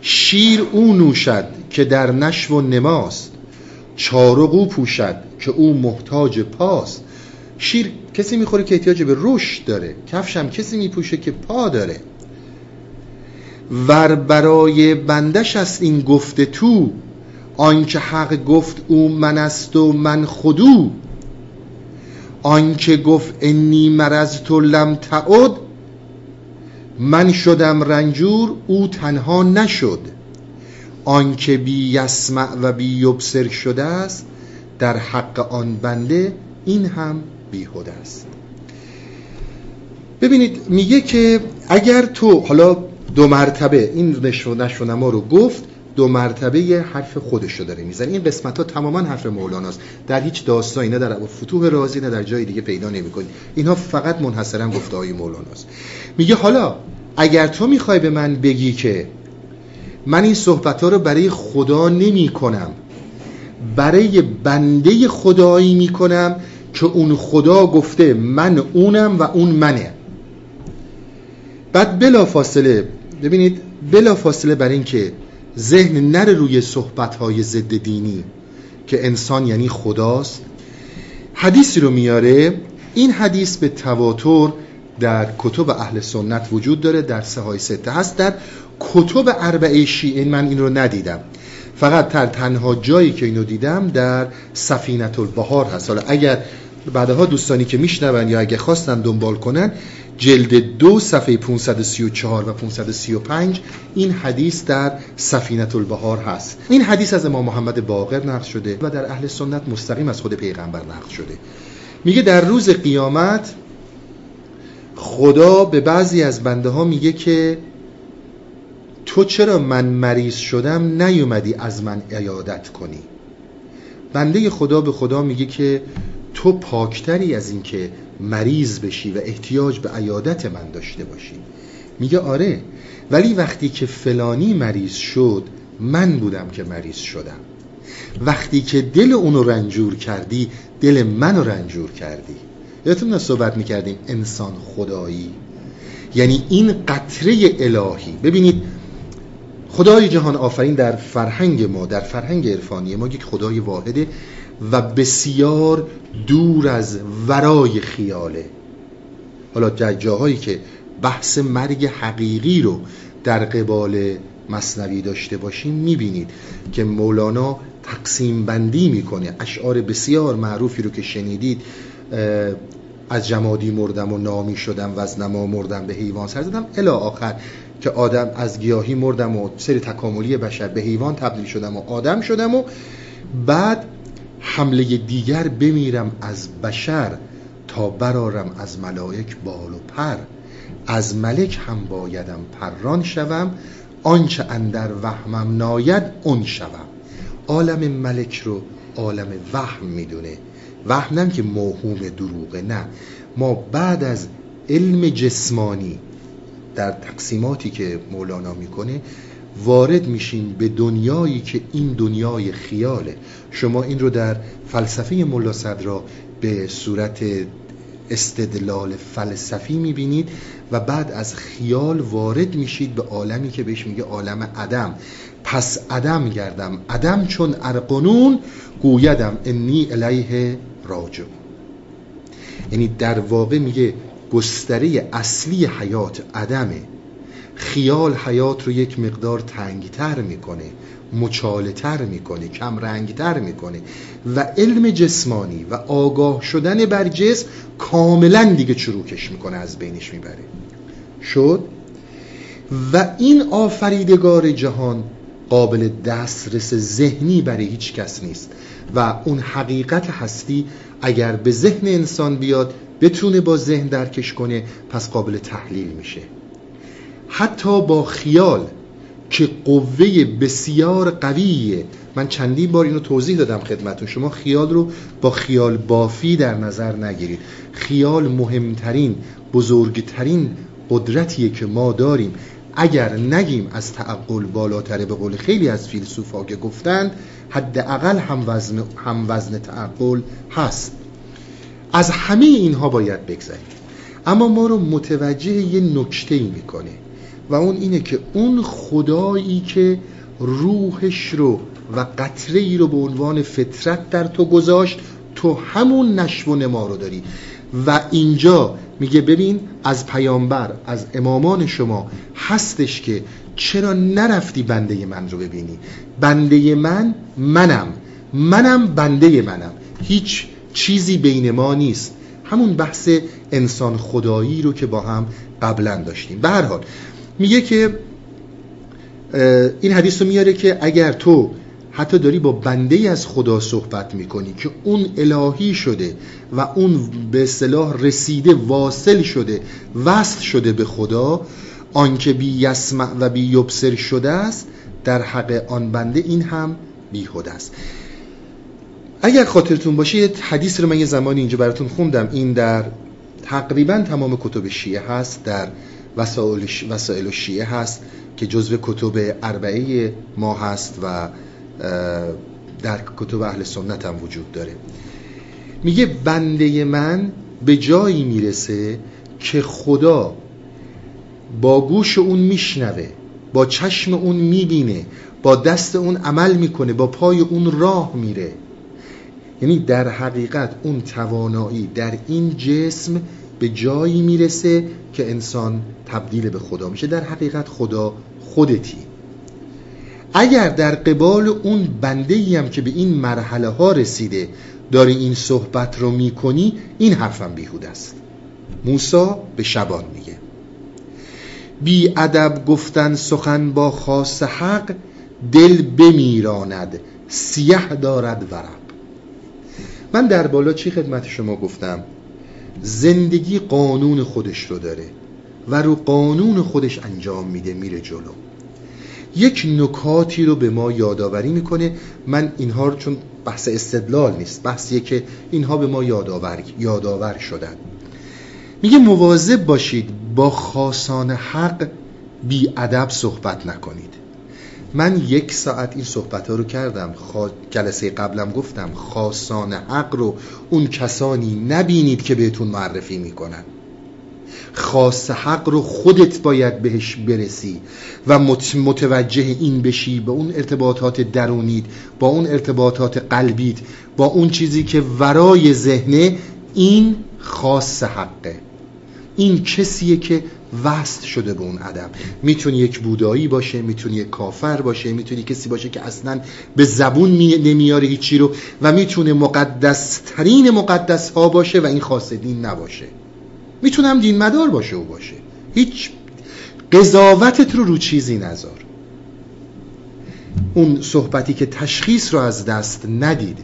Speaker 1: شیر او نوشد که در نشو و نماست. چارق او پوشد که او محتاج پاست. شیر کسی می‌خوره که احتیاج به رشد داره کفش هم کسی میپوشه که پا داره. ور برای بندش است این گفته تو آنکه حق گفت او من است و من خودو آنکه گفت انی مرض تو لم تعد من شدم رنجور او تنها نشد. آنکه بی یسمع و بی یبصر شده است در حق آن بنده این هم بیهوده است. ببینید میگه که اگر تو حالا دو مرتبه این نشو نشو رو گفت دو مرتبه یه حرف خودش رو داره می‌زنه. این قسمت ها تماما حرف مولاناست. در هیچ داستانی نه در فتوح رازی نه در جای دیگه پیدا نمی‌کنی. اینها فقط منحصرا گفته های مولاناست. میگه حالا اگر تو می‌خوای به من بگی که من این صحبت ها رو برای خدا نمی کنم برای بنده خدایی می‌کنم که اون خدا گفته من اونم و اون منه. بعد بلا فاصله ببینید بلا فاصله بر این که ذهن نره روی صحبتهای ضد دینی که انسان یعنی خداست. حدیثی رو میاره. این حدیث به تواتر در کتب اهل سنت وجود داره در سهای سته هست. در کتب اربعه شیعه من این رو ندیدم. فقط در تنها جایی که اینو دیدم در سفینت البهار هست. حالا اگر بعدها دوستانی که میشنون یا اگه خواستن دنبال کنن جلد دو صفحه 534 و 535 این حدیث در سفینت البهار هست. این حدیث از امام محمد باقر نقل شده و در اهل سنت مستقیم از خود پیغمبر نقل شده. میگه در روز قیامت خدا به بعضی از بنده ها میگه که تو چرا من مریض شدم؟ نیومدی از من عیادت کنی. بنده خدا به خدا میگه که تو پاکتری از اینکه مریض بشی و احتیاج به عیادت من داشته باشی. میگه آره ولی وقتی که فلانی مریض شد من بودم که مریض شدم. وقتی که دل اونو رنجور کردی دل منو رنجور کردی. یادتون صحبت می‌کردیم انسان خدایی؟ یعنی این قطره الهی. ببینید خدای جهان آفرین در فرهنگ ما در فرهنگ عرفانی ما یک خدای واحده و بسیار دور از ورای خیاله. حالا در جاهایی که بحث مرگ حقیقی رو در قبال مصنوی داشته باشیم می‌بینید که مولانا تقسیم بندی می‌کنه. اشعار بسیار معروفی رو که شنیدید از جمادی مردم و نامی شدم و از نما مردم به حیوان سر زدم. الی آخر که آدم از گیاهی مردم و سری تکاملی بشر به حیوان تبدیل شدم و آدم شدم و بعد حمله دیگر بمیرم از بشر تا برارم از ملائک بال و پر. از ملک هم بایدم پران شوم آنچه اندر وهمم ناید اون شوم. عالم ملک رو عالم وهم می‌دونه. وهم که موهوم دروغه نه. ما بعد از علم جسمانی در تقسیماتی که مولانا می‌کنه وارد میشین به دنیایی که این دنیای خیاله. شما این رو در فلسفه ملا صدرا به صورت استدلال فلسفی می‌بینید و بعد از خیال وارد میشید به عالمی که بهش میگه عالم عدم. پس عدم گردم. عدم چون ارقنون گویدم انی الیه راجع یعنی در واقع میگه گستره اصلی حیات عدمه. خیال حیات رو یک مقدار تنگتر می‌کنه مچالتر می‌کنه کم رنگتر می‌کنه و علم جسمانی و آگاه شدن بر جسم کاملا دیگه چروکش می‌کنه از بینش می‌بره. شد؟ و این آفریدگار جهان قابل دسترس ذهنی برای هیچ کس نیست و اون حقیقت هستی اگر به ذهن انسان بیاد بتونه با ذهن درکش کنه پس قابل تحلیل میشه. حتی با خیال که قوه بسیار قویه. من چندین بار اینو توضیح دادم خدمتون شما خیال رو با خیال بافی در نظر نگیرید. خیال مهمترین بزرگترین قدرتیه که ما داریم. اگر نگیم از تعقل بالاتره به قول خیلی از فیلسوفا که گفتند حداقل هم وزن هم وزن تعقل هست. از همه اینها باید بگذریم. اما ما رو متوجه یه نکته ای می‌کنه. و اون اینه که اون خدایی که روحش رو و قطره ای رو به عنوان فطرت در تو گذاشت تو همون نشو و نما رو داری. و اینجا میگه ببین از پیامبر از امامان شما هستش که چرا نرفتی بنده من رو ببینی؟ بنده من منم. منم بنده منم. هیچ چیزی بین ما نیست. همون بحث انسان خدایی رو که با هم قبلا داشتیم. به هر حال میگه که این حدیث رو میاره که اگر تو حتی داری با بنده از خدا صحبت می‌کنی که اون الهی شده و اون به اصطلاح رسیده واصل شده وصل شده به خدا آنکه بی یسمع و بی یبصر شده است در حق آن بنده این هم بیهوده است. اگر خاطرتون باشه یه حدیث رو من یه زمانی اینجا براتون خوندم. این در تقریبا تمام کتب شیعه هست در وسائل شیعه هست که جزو کتب اربعه ما هست و در کتب اهل سنت هم وجود داره. میگه بنده من به جایی می‌رسه که خدا با گوش اون میشنوه با چشم اون می‌بینه با دست اون عمل می‌کنه با پای اون راه میره. یعنی در حقیقت اون توانایی در این جسم به جایی می‌رسه که انسان تبدیل به خدا میشه. در حقیقت خدا خودتی. اگر در قبال اون بنده هم که به این مرحله ها رسیده داری این صحبت رو می‌کنی این حرفم بیهود است. موسا به شبان میگه. بی ادب گفتن سخن با خاص حق دل بمیراند سیه دارد ورق. من در بالا چی خدمت شما گفتم؟ زندگی قانون خودش رو داره و رو قانون خودش انجام میده میره جلو. یک نکاتی رو به ما یادآوری می‌کنه. من اینها رو چون بحث استدلال نیست بحثیه که اینها به ما یادآور یادآور شدن. میگه مواظب باشید با خاصان حق بی ادب صحبت نکنید. من یک ساعت این صحبت ها رو کردم. خوا... جلسه قبلم گفتم خاصان حق رو اون کسانی نبینید که بهتون معرفی می‌کنن. خاص حق رو خودت باید بهش برسی و متوجه این بشی با اون ارتباطات درونیت با اون ارتباطات قلبیت با اون چیزی که ورای ذهنه. این خاص حقه. این کسیه که وست شده به اون ادب. می‌تونی یک بودایی باشه می‌تونی یک کافر باشه می‌تونی کسی باشه که اصلا به زبون نمیاره هیچی رو و می‌تونه مقدس ترین مقدس ها باشه و این خاص دین نباشه. می‌تونم دین مدار باشه او باشه. هیچ قضاوتت رو رو چیزی نذار. اون صحبتی که تشخیص رو از دست ندید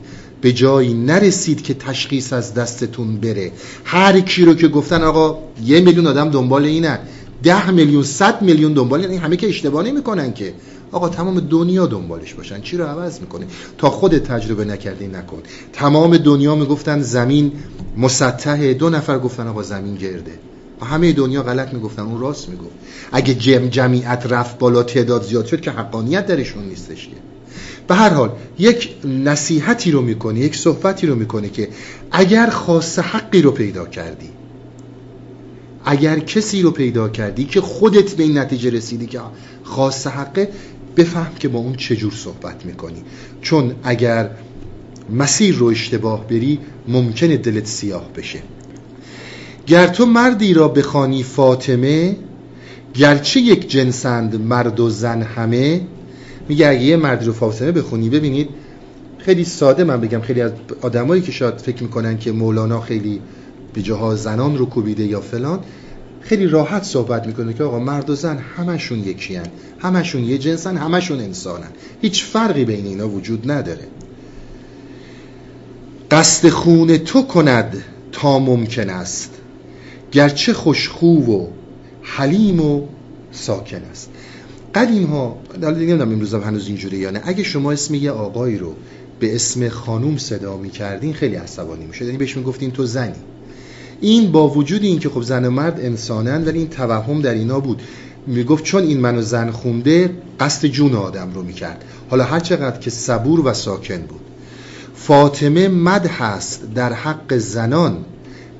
Speaker 1: به جایی نرسید که تشخیص از دستتون بره. هر کی رو که گفتن آقا یه میلیون آدم دنبال اینه ده میلیون صد میلیون دنبال این همه که اشتباه نمی‌کنن که. آقا تمام دنیا دنبالش باشن چی رو عوض می‌کنه تا خود تجربه نکردی نکن. تمام دنیا می‌گفتن زمین مسطحه دو نفر گفتن آقا زمین گرده. همه دنیا غلط می‌گفتن اون راست می‌گفت. اگه جمع جمعیت رفت بالا تعداد زیاد شد که حقانیت درشون نیستش که. به هر حال یک نصیحتی رو می‌کنه یک صحبتی رو می‌کنه که اگر خاص حقی رو پیدا کردی اگر کسی رو پیدا کردی که خودت به این نتیجه رسیدی که خاص حقه بفهم که با اون چجور صحبت می‌کنی. چون اگر مسیر رو اشتباه بری ممکنه دلت سیاه بشه. گر تو مردی را بخوانی فاطمه گرچه یک جنسند مرد و زن همه میگه اگه یه مردی رو فاطمه بخونی ببینید خیلی ساده من بگم. خیلی از آدمایی که شاید فکر می‌کنن که مولانا خیلی به جاها زنان رو کوبیده یا فلان خیلی راحت صحبت می‌کنه که آقا مرد و زن همشون یکی هن. همشون یه جنسن همشون انسانن. هیچ فرقی بین اینا وجود نداره. قصد خون تو کند تا ممکن است گرچه خوشخو و حلیم و ساکن است. قدیم ها نمی‌دونم امروز هنوز اینجوری یا نه. اگه شما اسم یه آقایی رو به اسم خانوم صدا می‌کردین خیلی عصبانی می‌شد. یعنی بهش می‌گفتین تو زنی. این با وجود این که خب زن و مرد انسانن ولی این توهم در اینا بود. می‌گفت چون این منو زن خونده قصد جون آدم رو می‌کرد. حالا هر چقدر که صبور و ساکن بود. فاطمه مد هست در حق زنان.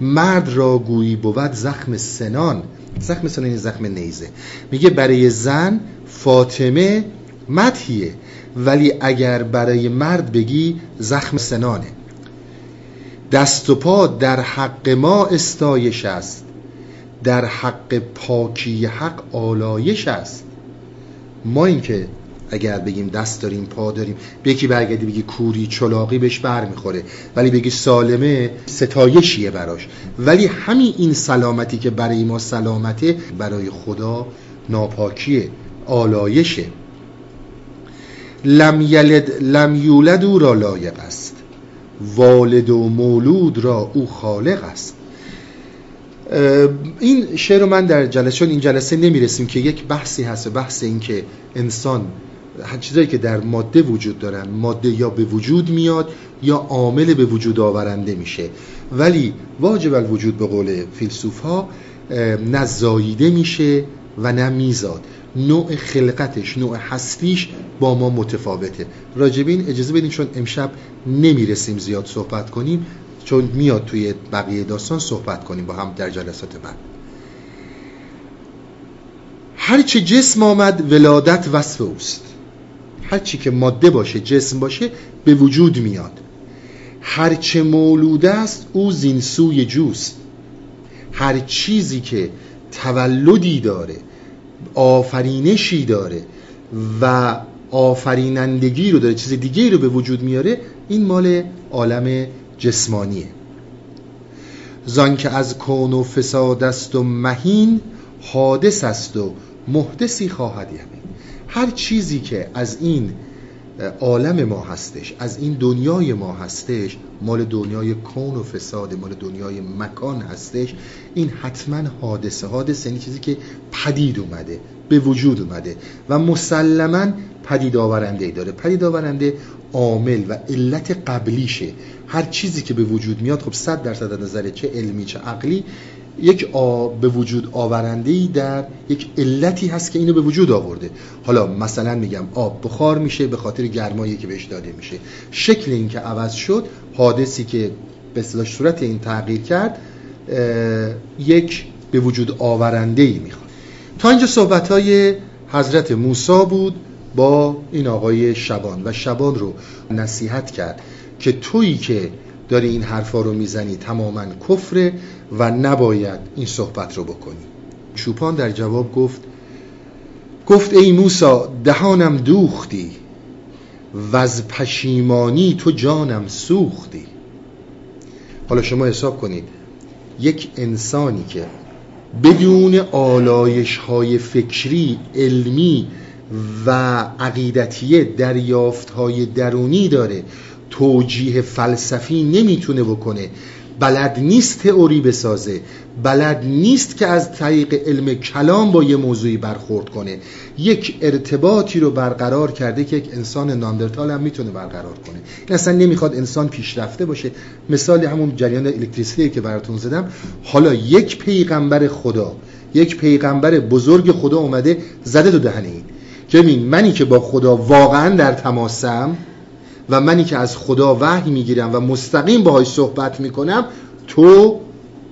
Speaker 1: مرد را گویی بود زخم سنان. زخم سنان این زخم نیزه. میگه برای زن فاطمه مدهیه ولی اگر برای مرد بگی زخم سنانه. دست و پا در حق ما استایش است. در حق پاکی حق آلایش است. ما اینکه اگر بگیم دست داریم پا داریم به یکی برگردی بگی کوری چلاقی بهش بر می‌خوره ولی بگی سالمه ستایشیه براش. ولی همین این سلامتی که برای ما سلامته برای خدا ناپاکیه. آلایشه لم یلد لم یولد او را لایق است. والد و مولود را او خالق است. این شعر رو من در جلسه این جلسه نمی‌رسیم که یک بحثی هست بحث این که انسان چیزایی که در ماده وجود دارن ماده یا به وجود میاد یا عامل به وجود آورنده میشه. ولی واجب الوجود به قول فیلسوف ها نه میشه و نه نوع خلقتش نوع هستیش با ما متفاوته. راجبین اجازه بدین چون امشب نمی‌رسیم زیاد صحبت کنیم چون میاد توی بقیه داستان صحبت کنیم با هم در جلسات بعد. هرچه جسم آمد ولادت وصف اوست. هرچی که ماده باشه جسم باشه به وجود میاد. هرچه مولوده است او زینسوی جوست. هر چیزی که تولدی داره آفرینشی داره و آفرینندگی رو داره چیز دیگه رو به وجود میاره این مال عالم جسمانیه. زان که از کون و فساد است و مهین حادث است و محدثی خواهد یمین هر چیزی که از این عالم ما هستش. از این دنیای ما هستش مال دنیای کون و فساد مال دنیای مکان هستش. این حتما حادثه حادثه یعنی چیزی که پدید اومده به وجود اومده و مسلما پدید آورنده داره. پدید آورنده عامل و علت قبلیشه. هر چیزی که به وجود میاد خب صد درصد از نظر چه علمی چه عقلی یک به وجود آورنده ای در یک علتی هست که اینو به وجود آورده. حالا مثلا میگم آب بخار میشه به خاطر گرمایی که بهش داده میشه. شکل این که عوض شد حادثی که به اصطلاح صورت این تغییر کرد یک به وجود آورنده ای می‌خواد. تا اینجا صحبت های حضرت موسی بود با این آقای شبان و شبان رو نصیحت کرد که تویی که داری این حرفا رو می‌زنی تماما کفره و نباید این صحبت رو بکنی. چوپان در جواب گفت گفت ای موسا دهانم دوختی و از پشیمانی تو جانم سوختی. حالا شما حساب کنید یک انسانی که بدون آلایش های فکری علمی و عقیدتیه دریافت های درونی داره توجیه فلسفی نمی‌تونه بکنه. بلد نیست تئوری بسازه. بلد نیست که از طریق علم کلام با یه موضوعی برخورد کنه. یک ارتباطی رو برقرار کرده که یک انسان ناندرتال هم می‌تونه برقرار کنه. این اصلا نمی‌خواد انسان پیشرفته باشه. مثال همون جریان الکتریسیته که براتون زدم. حالا یک پیغمبر خدا یک پیغمبر بزرگ خدا اومده زده تو دهن این که منی که با خدا واقعا در تماسم و منی که از خدا وحی می‌گیرم و مستقیم باهاش صحبت می‌کنم تو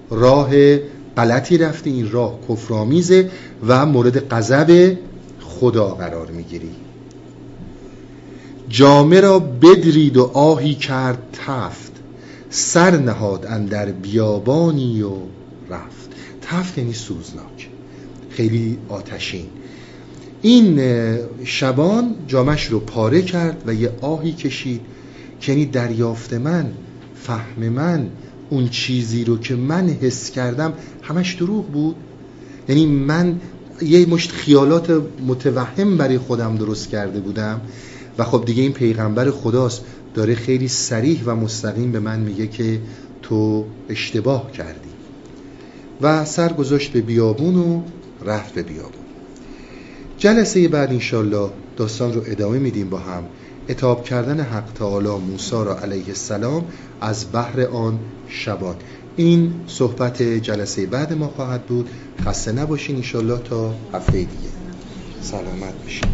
Speaker 1: راه غلطی رفتی این راه کفرآمیزه و مورد غضب خدا قرار می‌گیری. جامه را بدرید و آهی کرد تفت سر نهاد اندر بیابانی و رفت. تفت یعنی سوزناک خیلی آتشین. این شبان جامش رو پاره کرد و یه آهی کشید که یعنی دریافت من فهم من اون چیزی رو که من حس کردم همش دروغ بود. یعنی من یه مشت خیالات متوهم برای خودم درست کرده بودم و خب دیگه این پیغمبر خداست داره خیلی سریح و مستقیم به من میگه که تو اشتباه کردی. و سر گذاشت به بیابون و رفت به بیابون. جلسه بعد انشالله داستان رو ادامه میدیم با هم. اتاب کردن حق تعالی موسی را علیه السلام از بحر آن شبان این صحبت جلسه بعد ما خواهد بود. خسته نباشین انشالله تا هفته دیگه. سلامت بشین